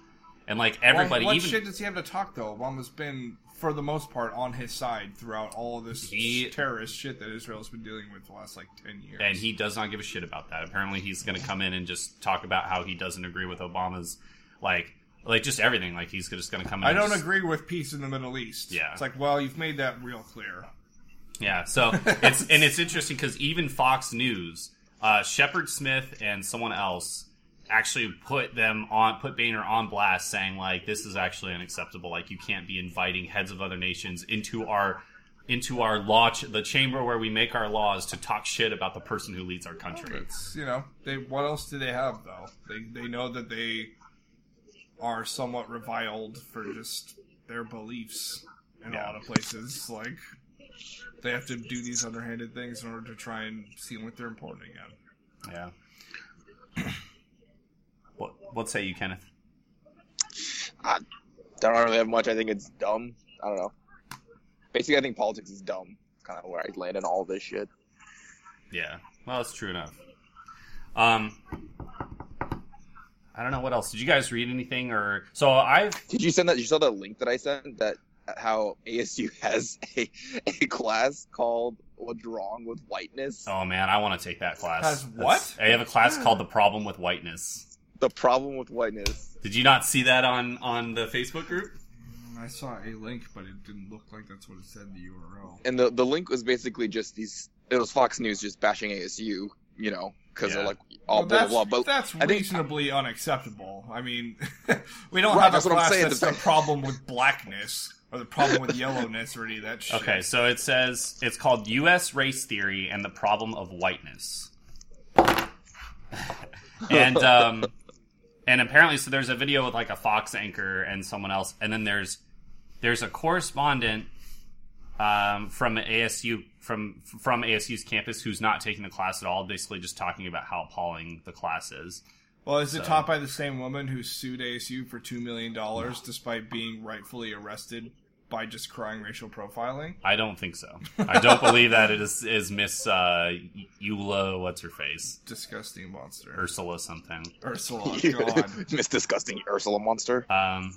and like everybody, Well, what even shit does he have to talk though? Obama's been, for the most part, on his side throughout all of this He- terrorist shit that Israel's been dealing with the last like ten years. and he does not give a shit about that. Apparently, he's going to come in and just talk about how he doesn't agree with Obama's like like just everything. Like he's just going to come in. I don't just- agree with peace in the Middle East. Yeah. it's like, well, you've made that real clear. Yeah, so it's and it's interesting because even Fox News, uh, Shepard Smith and someone else actually put them on put Boehner on blast, saying like this is actually unacceptable. Like you can't be inviting heads of other nations into our into our law ch- the chamber where we make our laws to talk shit about the person who leads our country. It's you know, they what else do they have though? They they know that they are somewhat reviled for just their beliefs in a lot of places. Like they have to do these underhanded things in order to try and seem like they're important again. Yeah. What what say you, Kenneth? I don't really have much. I think it's dumb. I don't know. Basically, I think politics is dumb. It's Kind of where I land in all this shit. Yeah. Well, it's true enough. Um, I don't know what else. Did you guys read anything or so? I've Did you send that? You saw the link that I sent that how ASU has a a class called "What's Wrong with Whiteness." oh man, I want to take that class. Has That's- what? I have a class called "The Problem with Whiteness." The problem with whiteness. Did you not see that on on the Facebook group? I saw a link, but it didn't look like that's what it said in the URL. And the the link was basically just these. It was Fox News just bashing ASU. You know, because Yeah. they're like all Well, blah that's, blah blah. But that's I think- reasonably unacceptable. I mean, we don't Right, have a that's what class saying. that's The the problem with blackness or the problem with yellowness or any of that shit. Okay, so it says it's called U.S. Race Theory and the Problem of Whiteness. and um, and apparently, so there's a video with like a Fox anchor and someone else, and then there's there's a correspondent um, from ASU from from ASU's campus who's not taking the class at all, basically just talking about how appalling the class is. Well, is it taught by the same woman who sued ASU for two million dollars despite being rightfully arrested by just crying racial profiling? I don't think so. I don't believe that it is is Miss uh, Eula, what's her face, Disgusting monster. Ursula something. Ursula, God. Miss Disgusting Ursula Monster. Um,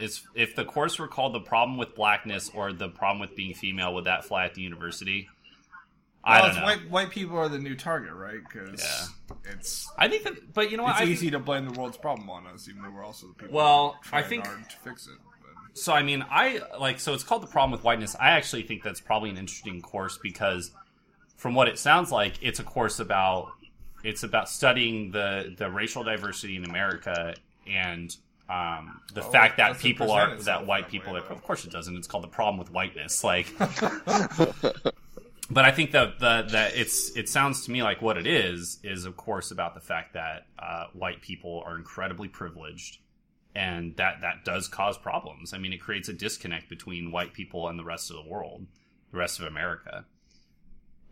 is if the course were called the problem with blackness or the problem with being female, would that fly at the university? I Well, don't it's know. White, white people are the new target, right? Because Yeah. it's I think that, but you know what? it's I, easy to blame the world's problem on us, even though we're also the people. Well, I think- hard to fix it. But So I mean, I like so it's called the problem with whiteness. I actually think that's probably an interesting course because, from what it sounds like, it's a course about it's about studying the the racial diversity in America and um, the Well, fact that people are that white that people. way, are, of course, it doesn't. It's called the problem with whiteness. Like, but I think that the that it's it sounds to me like what it is is of course about the fact that uh, white people are incredibly privileged and that that does cause problems. I mean, it creates a disconnect between white people and the rest of the world, the rest of America.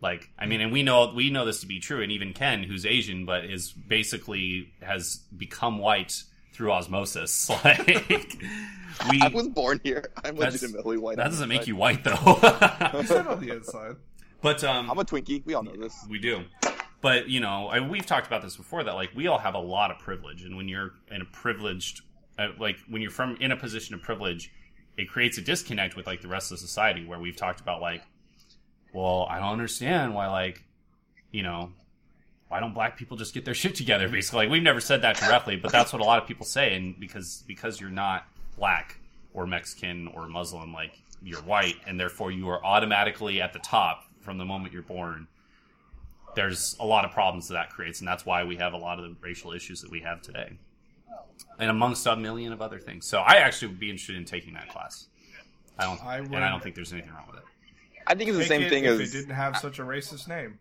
Like, I mean, and we know we know this to be true, and even Ken, who's Asian but is basically has become white through osmosis. Like, we I was born here. I'm legitimately white. that doesn't make you white though. you said on the inside. But um, I'm a Twinkie. We all know this. We do. But, you know, I, we've talked about this before that, like, we all have a lot of privilege. And when you're in a privileged, uh, like, when you're from in a position of privilege, it creates a disconnect with, like, the rest of society where we've talked about, like, well, I don't understand why, like, you know, why don't black people just get their shit together, basically? Like, we've never said that directly, but that's what a lot of people say. And because, because you're not black or Mexican or Muslim, like, you're white, and therefore you are automatically at the top from the moment you're born there's a lot of problems that that creates, and that's why we have a lot of the racial issues that we have today, and amongst a million of other things. So I actually would be interested in taking that class. I don't, I and I don't think there's anything wrong with it. I think it's the Take same it thing if as it didn't have such a racist name.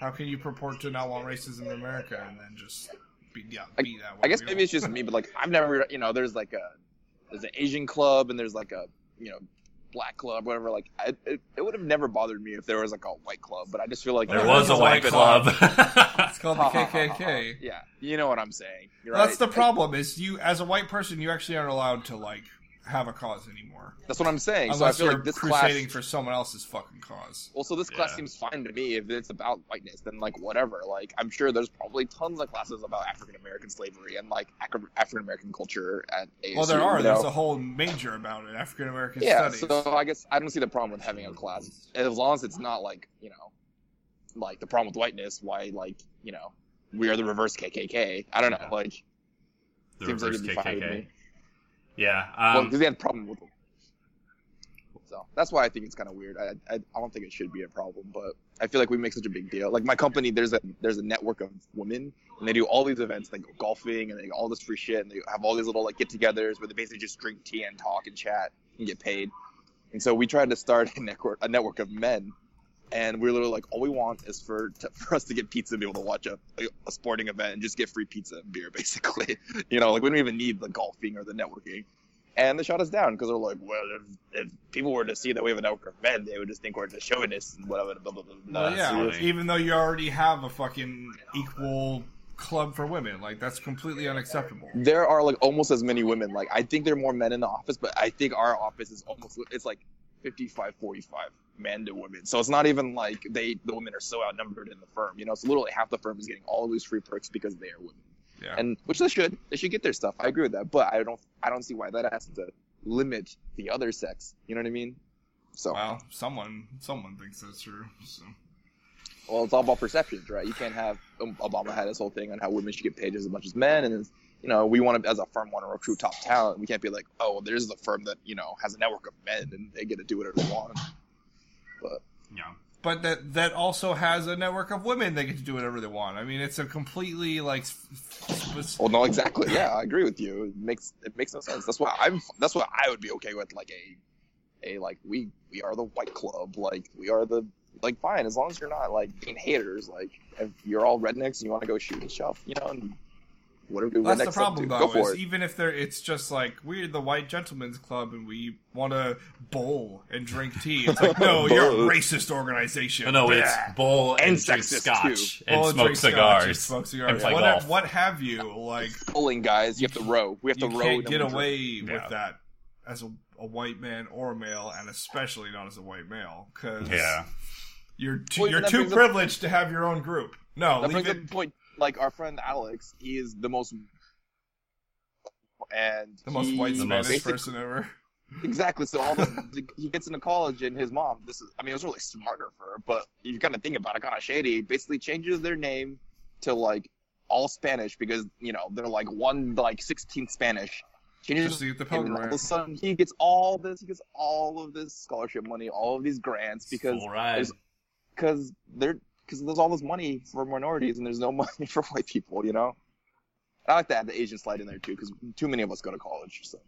How can you purport to not want racism in America and then just be, yeah, I, be that way? I guess maybe don't- it's just me, but like I've never, you know, there's like a there's an Asian club and there's like a you know black club, whatever. Like I, it, it would have never bothered me if there was like a white club, but I just feel like There Well, was a white white club. It's called the KKK. Yeah, you know what I'm saying. You're That's the problem. Is you as a white person, you actually aren't allowed to like have a cause anymore, That's what I'm saying. so I unless feel you're like this crusading class. for someone else's fucking cause. Well, so this class seems fine to me. If it's about whiteness, then like whatever. Like I'm sure there's probably tons of classes about African American slavery and like African American culture at ASU. Well, there are. you know? There's a whole major about it, African American yeah. studies. So I guess I don't see the problem with having a class as long as it's not like you know, like the problem with whiteness. Why like you know we are the reverse KKK. I don't know. Yeah. Like the seems like reverse it'd be fine with KKK. Yeah. Well, Um, because they had a problem with them. So that's why I think it's kind of weird. I, I I don't think it should be a problem, but I feel like we make such a big deal. Like my company, there's a there's a network of women, and they do all these events. They go golfing, and they all this free shit, and they have all these little like get-togethers where they basically just drink tea and talk and chat and get paid. And so we tried to start a network a network of men, and we're literally like, all we want is for to, for us to get pizza and be able to watch a, a sporting event and just get free pizza and beer, basically. You know, like we don't even need the golfing or the networking. And they shot us down because they're like, well, if, if people were to see that we have a network of men, they would just think we're just chauvinists and whatever. Blah, blah, blah, blah. Well, yeah, even though you already have a fucking equal club for women, like that's completely unacceptable. There are like almost as many women. Like I think there are more men in the office, but I think our office is almost it's like 55 45 men to women. So it's not even like they the women are so outnumbered in the firm. You know, so literally half the firm is getting all of these free perks because they are women. Yeah. and which they should they should get their stuff i agree with that but i don't i don't see why that has to limit the other sex you know what i mean so well, someone someone thinks that's true. So. well it's all about perceptions right you can't have um, obama had this whole thing on how women should get paid as much as men and you know we want to as a firm want to recruit top talent we can't be like oh well, there's a firm that you know has a network of men and they get to do whatever they want but yeah. But that that also has a network of women that get to do whatever they want. I mean, it's a completely like. s- s- well no exactly yeah i agree with you it makes it makes no sense that's why i'm that's why i would be okay with like a a like we we are the white club like we are the like fine as long as you're not like being haters. Like if you're all rednecks and you want to go shoot and stuff, you know, and whatever do That's rednecks the problem, though. go Is even if they're, it's just like we're the white gentlemen's club and we want to bowl and drink tea. It's like, no, you're a racist organization. No, no, it's Blah. bowl and, And drink sexist, scotch too. and Bowl smoke cigars and smoke cigars. and play what, golf. what have you? Like Bowling guys, you have to row. We have you to row. can't get we drink. away Yeah. with that as a, a white man or a male, and especially not as a white male, because Yeah, you're too, Well, you're too brings up- privileged to have your own group. No, That leave brings it. up point. Like our friend Alex, he is the most and the most white The Spanish most- person ever. Exactly. So all the, he gets into college, and his mom. This is. I mean, it was really smarter for her, but you kind of think about it, kind of shady. Basically, changes their name to like all Spanish because you know they're like one like 16th Spanish. Changes Just to get the and Pell all of a Grant. sudden he gets all this. He gets all of this scholarship money, all of these grants because full ride. there's- because they're because there's all this money for minorities and there's no money for white people. You know. I like to add the Asian slide in there too because too many of us go to college. So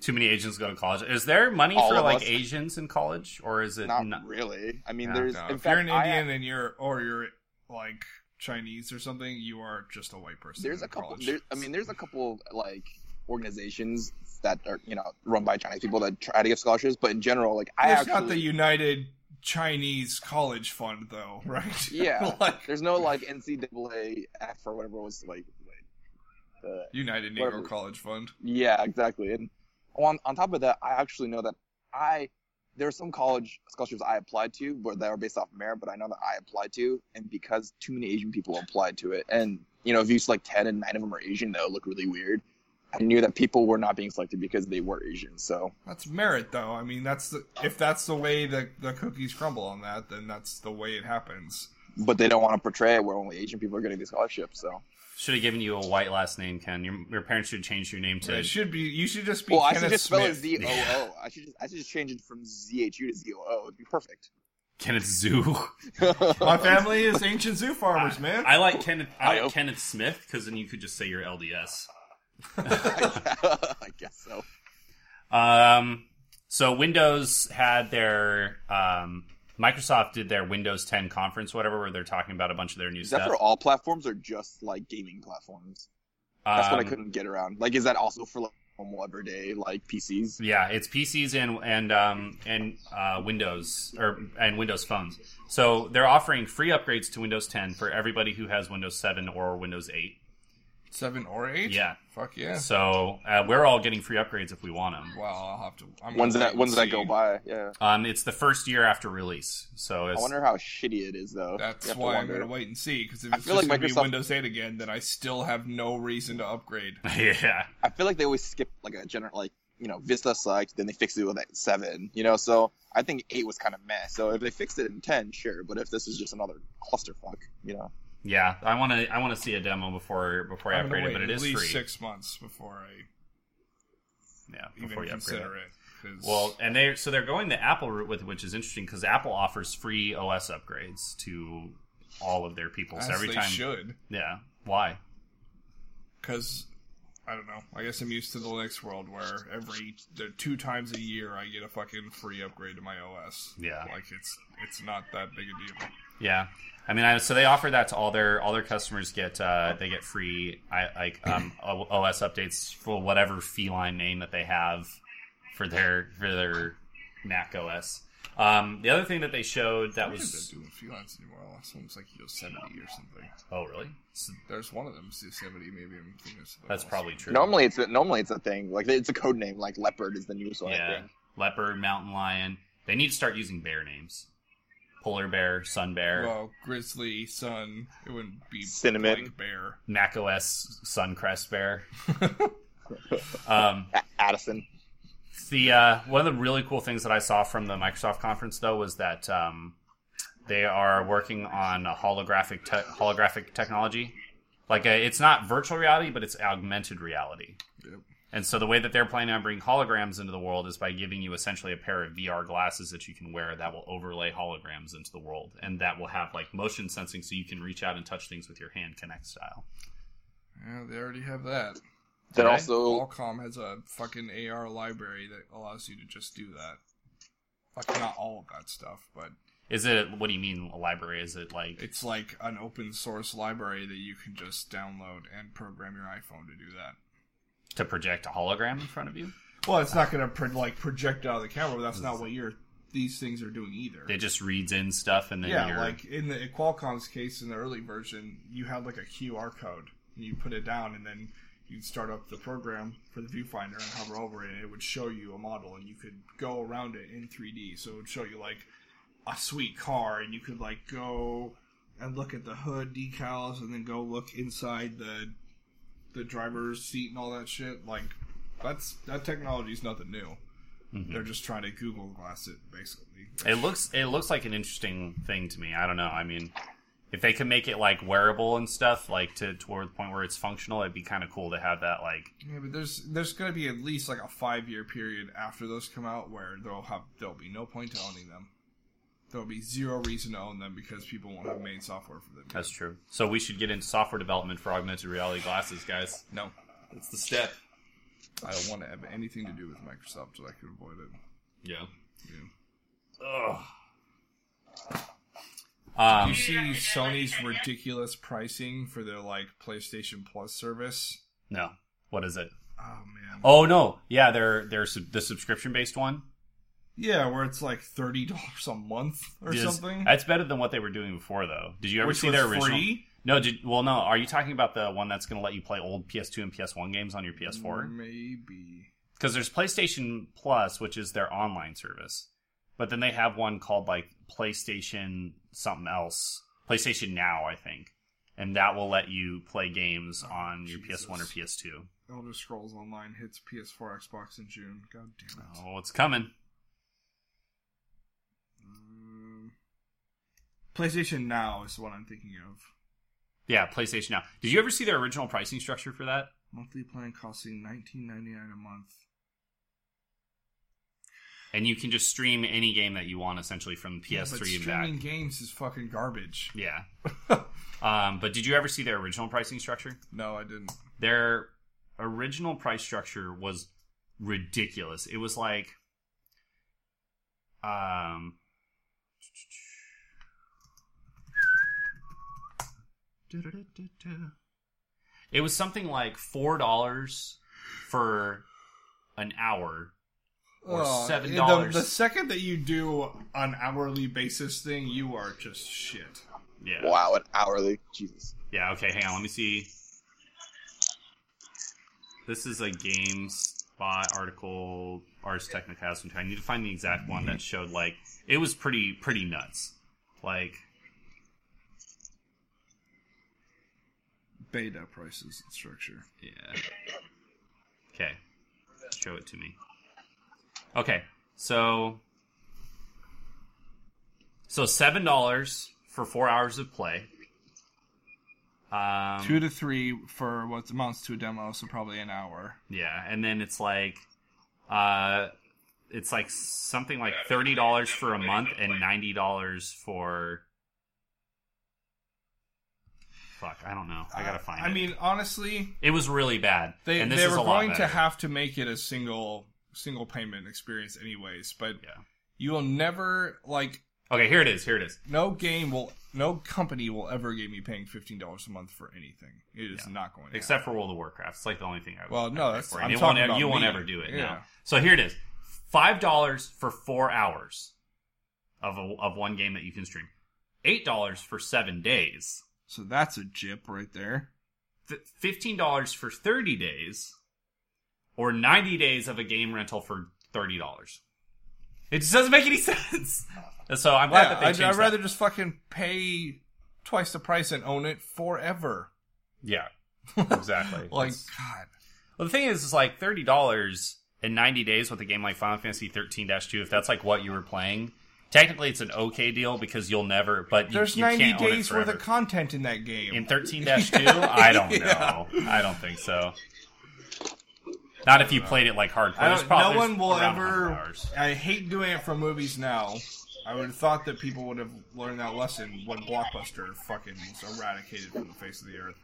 Too many Asians go to college. Is there money All for like us. Asians in college, or is it not not? really. I mean, Yeah. there's No, if fact you're an I- Indian and you're or you're like Chinese or something, you are just a white person. there's a couple. college. There, I mean, there's a couple like organizations that are you know run by Chinese people that try to give scholarships, but in general, like I There's actually not the United Chinese College Fund, though, right? yeah, like there's no like NCAA F or whatever it was like. like uh, United Negro College Fund. Yeah, exactly. And on on top of that, I actually know that I there are some college scholarships I applied to, but that are based off merit. But I know that I applied to, and because too many Asian people applied to it, and you know, if you select ten and nine of them are Asian, that would look really weird. I knew that people were not being selected because they were Asian. So That's merit, though. I mean, that's the, if that's the way the the cookies crumble on that, then that's the way it happens. but they don't want to portray it where only Asian people are getting these scholarships. So Should have given you a white last name, Ken. Your, your parents should change your name to. It should be. You should just be. well, I Kenneth should just spell it Smith. Z O O. I should just I should just change it from Z H U to Z O O. It'd be perfect. Kenneth Zoo. My family is ancient zoo farmers, man. I like Kenneth. I I like hope- Kenneth Smith because then you could just say you're LDS. I guess so. Um, so Windows had their um, Microsoft did their Windows 10 conference, whatever, where they're talking about a bunch of their new stuff. Is that for all platforms or just like gaming platforms? That's what I Um, couldn't get around. Like, is that also for like normal everyday like PCs? Yeah, it's PCs and and um, and uh, Windows or and Windows phones. So they're offering free upgrades to Windows 10 for everybody who has Windows 7 or Windows 8. Seven or eight? Yeah. Fuck yeah. So uh, we're all getting free upgrades if we want them. Well, I'll have to. I'm When's that? When's that go by? Yeah. Um, it's the first year after release, so I wonder how shitty it is though. That's have to why I'm going to wait and see. Because if it's just like going to be Windows 8 again, then I still have no reason to upgrade. yeah, I feel like they always skip like a general like you know Vista sucked, then they fixed it with like seven. You know, so I think eight was kind of meh. So if they fixed it in ten, sure. But if this is just another clusterfuck, you know, yeah. I want to I want to see a demo before before I upgrade it, but it at least free. six months before I Yeah, even before you upgrade consider it. it. 'cause- Well, and they so they're going the Apple route with, which is interesting because Apple offers free OS upgrades to all of their people. as So every they time, should. yeah. Why? Because I don't know. I guess I'm used to the Linux world where every two times a year I get a fucking free upgrade to my OS. Yeah. like it's it's not that big a deal. Yeah, I mean, I, so they offer that to all their all their customers. Get uh, they get free I, like um, OS updates for whatever feline name that they have for their for their Mac OS. Um, the other thing that they showed that I haven't was been doing freelance anymore. Last one was like Yosemite or something. oh really? So There's one of them, Yosemite. Maybe I'm thinking of something that's else. probably true. normally it's a, normally it's a thing. Like it's a code name. Like leopard is the newest one. Yeah, leopard, mountain lion. They need to start using bear names. Polar bear, sun bear, Well, grizzly, sun. It wouldn't be Cinnamon. bear. Mac OS, Suncrest bear. um, Addison. The uh, one of the really cool things that I saw from the Microsoft conference though was that um, they are working on a holographic te- holographic technology. Like uh it's not virtual reality, but it's augmented reality. Yep. And so the way that they're planning on bringing holograms into the world is by giving you essentially a pair of VR glasses that you can wear that will overlay holograms into the world, and that will have like motion sensing, so you can reach out and touch things with your hand, Kinect style. Yeah, they already have that. Then Okay. also Qualcomm has a fucking AR library that allows you to just do that. Like not all of that stuff, but Is it? What do you mean a library? Is it like? It's like an open source library that you can just download and program your iPhone to do that. To project a hologram in front of you? Well, it's not going to pro- like project out of the camera, but that's not what your these things are doing either. It just reads in stuff and then yeah, you're like in the in Qualcomm's case, in the early version, you had like a QR code, and you put it down, and then you'd start up the program for the viewfinder and hover over it, and it would show you a model, and you could go around it in 3D. So it would show you like a sweet car, and you could like go and look at the hood decals, and then go look inside the the driver's seat and all that shit. Like that's that technology is nothing new. Mm-hmm. They're just trying to Google Glass it, basically. it looks it looks like an interesting thing to me. I don't know. I mean, if they could make it like wearable and stuff, like to toward the point where it's functional, it'd be kind of cool to have that. Like, Yeah, but there's there's going to be at least like a five year period after those come out where there'll have there'll be no point to owning them. There'll be zero reason to own them because people won't have made software for them. yet. that's true. So we should get into software development for augmented reality glasses, guys. No, That's the step. I don't want to have anything to do with Microsoft so I can avoid it. Yeah. Yeah. Um, You see Sony's ridiculous pricing for their like PlayStation Plus service. no. What is it? Oh man. Oh no. Yeah, they're they're the subscription based one. Yeah, where it's like thirty dollars a month or something. That's better than what they were doing before, though. Did you ever Which see their original? free? No, did well, no. Are you talking about the one that's going to let you play old PS2 and PS1 games on your PS4? Maybe. Because there's PlayStation Plus, which is their online service, but then they have one called like PlayStation something else, PlayStation Now, I think, and that will let you play games oh, on your PS1 or PS2. Elder Scrolls Online hits PS4, Xbox in June. God damn it. Oh, it's coming. PlayStation Now is what I'm thinking of. Yeah, PlayStation Now. Did you ever see their original pricing structure for that? Monthly plan costing 19.99 a month. And you can just stream any game that you want essentially from PS3 yeah, but and back. streaming games is fucking garbage. Yeah. um, but did you ever see their original pricing structure? No, I didn't. Their original price structure was ridiculous. It was like, um, it was something like four dollars for an hour, or Oh, seven the, dollars. the second that you do an hourly basis thing, you are just shit. Yeah. Wow, an hourly. Jesus. Yeah, okay, hang on, let me see. This is a GameSpot article, Ars Technica. has. I need to find the exact one that showed like it was pretty pretty nuts. Like Beta prices and structure. yeah. Okay. Show it to me. Okay. So so seven dollars for four hours of play. Um, Two to three for what amounts to a demo, so probably an hour. Yeah, and then it's like, uh, it's like something like thirty dollars for a month and ninety dollars for. Fuck, I don't know. I gotta uh, find I it. mean, honestly, it was really bad. they and this they is were a lot going to better. have to make it a single single payment experience anyways, but Yeah. you will never like Okay, here it is. Here it is. no game will no company will ever get me paying fifteen dollars a month for anything. It is not going to Except for World of Warcraft, it's like the only thing I. would Well, no, that's- for. I'm And talking won't, about you won't ever do it. No. Yeah. So here it is: five dollars for four hours of a, of one game that you can stream. Eight dollars for seven days. So that's a jip right there. Fifteen dollars for thirty days, or ninety days of a game rental for thirty dollars. It just doesn't make any sense. So I'm glad Yeah, that they I'd, changed I'd that. rather just fucking pay twice the price and own it forever. Yeah, exactly. Like It's- God, well, the thing is, is like thirty dollars in ninety days with a game like Final Fantasy 13-2 If that's like what you were playing, technically it's an okay deal because you'll never. But you, there's you 90 can't own it days worth of content in that game. in thirteen two. I don't know. I don't think so. Not if you played it like hardcore. Probably no one will ever. I hate doing it for movies now. I would have thought that people would have learned that lesson when Blockbuster fucking was eradicated from the face of the earth.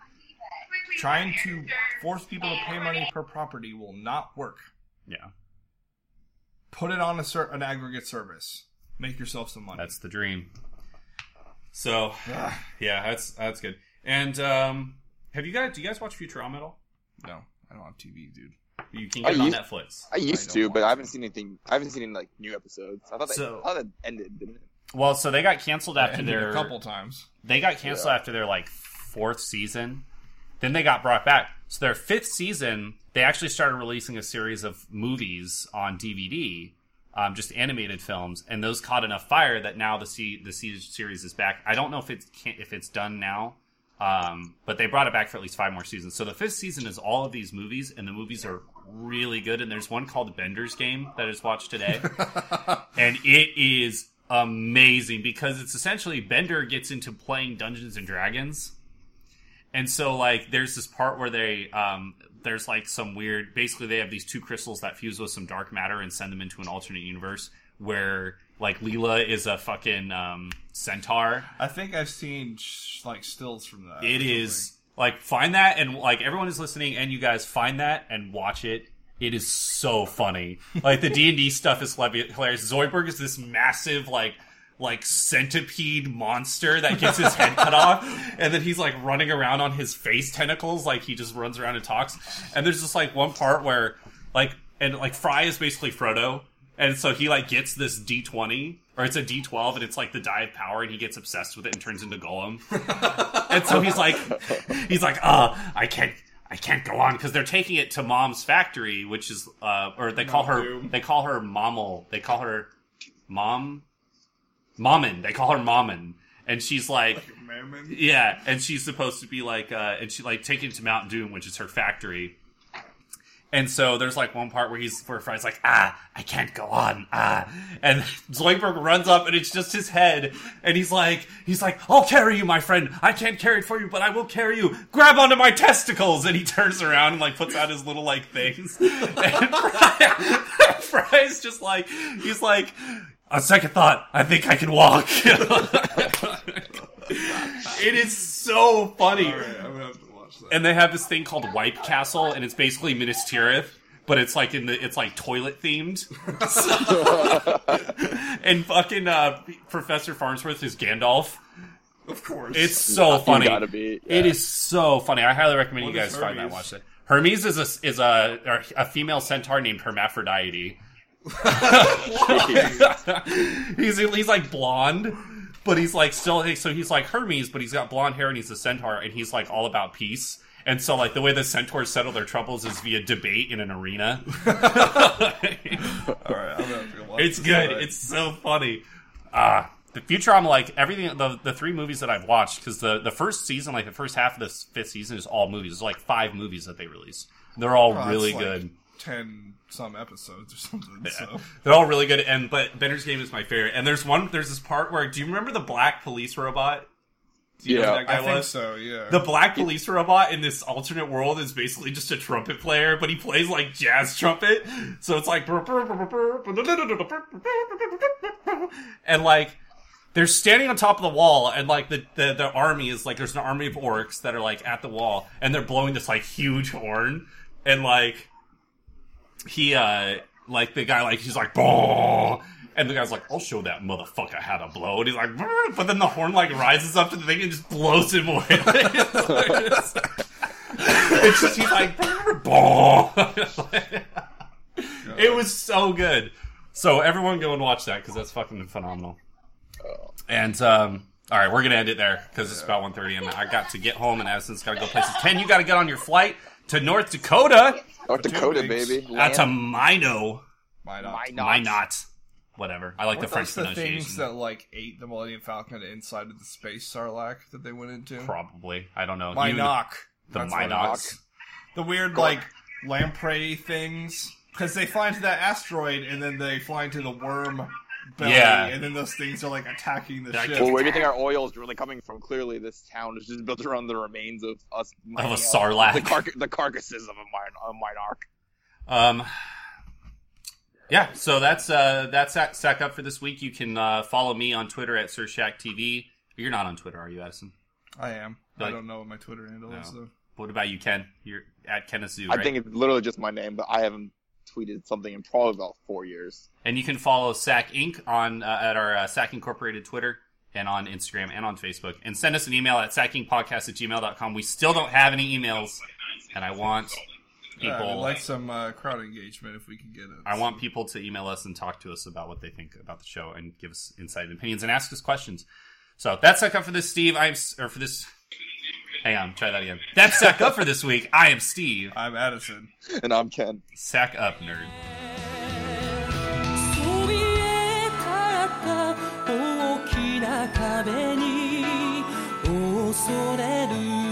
Trying to force people to pay money per property will not work. Yeah. Put it on a ser- an aggregate service. Make yourself some money. That's the dream. So, Ah, yeah, that's that's good. And um, have you guys? Do you guys watch Futurama at all? no, I don't have TV, dude. You can I get it on used- Netflix. I used I to, don't but I haven't seen anything. I haven't seen any like new episodes. I thought that, So- I thought that ended, didn't it? Well, so they got canceled after Ended their a couple times. they got canceled after their like fourth season. Then they got brought back. So their fifth season, they actually started releasing a series of movies on DVD, um, just animated films, and those caught enough fire that now the se- the se- series is back. I don't know if it's if it's done now, um, but they brought it back for at least five more seasons. So the fifth season is all of these movies, and the movies are really good. And there's one called Bender's Game that I just watched today and it is amazing because it's essentially Bender gets into playing Dungeons and Dragons, and so like there's this part where they um there's like some weird basically they have these two crystals that fuse with some dark matter and send them into an alternate universe where like Leela is a fucking um centaur. I think I've seen like stills from that. It is like find that and like everyone is listening and you guys find that and watch it. It is so funny. Like the D and D stuff is hilarious. Zoidberg is this massive like like centipede monster that gets his head cut off, and then he's like running around on his face tentacles, like he just runs around and talks. And there's just like one part where like and like Fry is basically Frodo, and so he like gets this D twenty or it's a D twelve, and it's like the die of power, and he gets obsessed with it and turns into Gollum. and so he's like, he's like, uh, I can't. I can't go on because they're taking it to mom's factory, which is, uh, or they call her, Doom. they call her Mommel. They call her mom, Mommin. They call her Mommin, and she's like. Mammon? yeah, and she's supposed to be like, uh, and she like taking it to Mount Doom, which is her factory. And so there's like one part where he's where Fry's like, ah, I can't go on, ah, and Zoidberg runs up and it's just his head, and he's like, he's like, I'll carry you, my friend. I can't carry it for you, but I will carry you. Grab onto my testicles, and he turns around and like puts out his little like things, and Fry, Fry's just like, he's like, on second thought, I think I can walk. it is so funny. Alright, I'm gonna have to watch that. And they have this thing called Wipe Castle, and it's basically Minas Tirith, but it's like in the it's like toilet themed. and fucking uh, Professor Farnsworth is Gandalf. of course. It's so funny. gotta be, yeah. is so funny. I highly recommend What you guys find that. Watch it. Hermes is a is a a female centaur named Hermaphrodite. he's he's like blonde, but he's like still so he's like Hermes, but he's got blonde hair and he's a centaur and he's like all about peace. And so like the way the centaurs settle their troubles is via debate in an arena. Alright, I'm gonna have to go watch it's good. tonight. It's so funny. Ah, the Futurama, like everything, the the three movies that I've watched, because the the first season, like the first half of this fifth season, is all movies. It's like five movies that they release. They're all Oh, really like good. Ten some episodes or something. So They're all really good. And but Bender's Game is my favorite. And there's one. There's this part where do you remember the black police robot? Do you Yeah. who that guy I think so. Yeah. The black police robot in this alternate world is basically just a trumpet player, but he plays like jazz trumpet. So it's like and like they're standing on top of the wall and like the, the, the army is like there's an army of orcs that are like at the wall and they're blowing this like huge horn and like he uh like the guy like he's like and the guy's like I'll show that motherfucker how to blow. And he's like but then the horn like rises up to the thing and just blows him away. It's, just he's like it was so good. So everyone go and watch that because that's fucking phenomenal. And um all right, we're gonna end it there because it's about 1.30 and I got to get home and Addison's got to go places. Ken, you got to get on your flight to North Dakota. North Dakota, weeks. baby. To Land- Mino. Why not? Why not? Why not? Whatever. I like the Weren't French those the pronunciation. things that like ate the Millennium Falcon inside of the space Sarlacc that they went into? Probably. I don't know. You- Mynock. The That's Mynock. The weird like lamprey things. Because they fly into that asteroid and then they fly into the worm belly, Yeah. and then those things are like attacking the That ship. Well, where do you think our oil is really coming from? Clearly, this town is just built around the remains of us. mining a Sarlacc. The, car- the carcasses of a, min- a Minarch. Um, yeah, so that's uh, that's that sack up for this week. You can uh, follow me on Twitter at SirShackTV. You're not on Twitter, are you, Addison? I am. Like- I don't know what my Twitter handle is. No. Though. What about you, Ken? You're at Kenneth Zoo, I right? think it's literally just my name, but I haven't tweeted something in probably about four years. And you can follow SAC Inc. on uh, at our uh, SAC Incorporated Twitter and on Instagram and on Facebook. And send us an email at sackingpodcast at gmail.com. We still don't have any emails, and I want Yeah, I'd people. like some uh, crowd engagement if we can get it. I want people to email us and talk to us about what they think about the show and give us insight and opinions and ask us questions. So that's Suck Up for this, Steve. I'm or for this. Hang on, try that again. That's Sack Up for this week. I am Steve. I'm Addison. And I'm Ken. Sack up, nerd. そびえ立った大きな壁に恐れる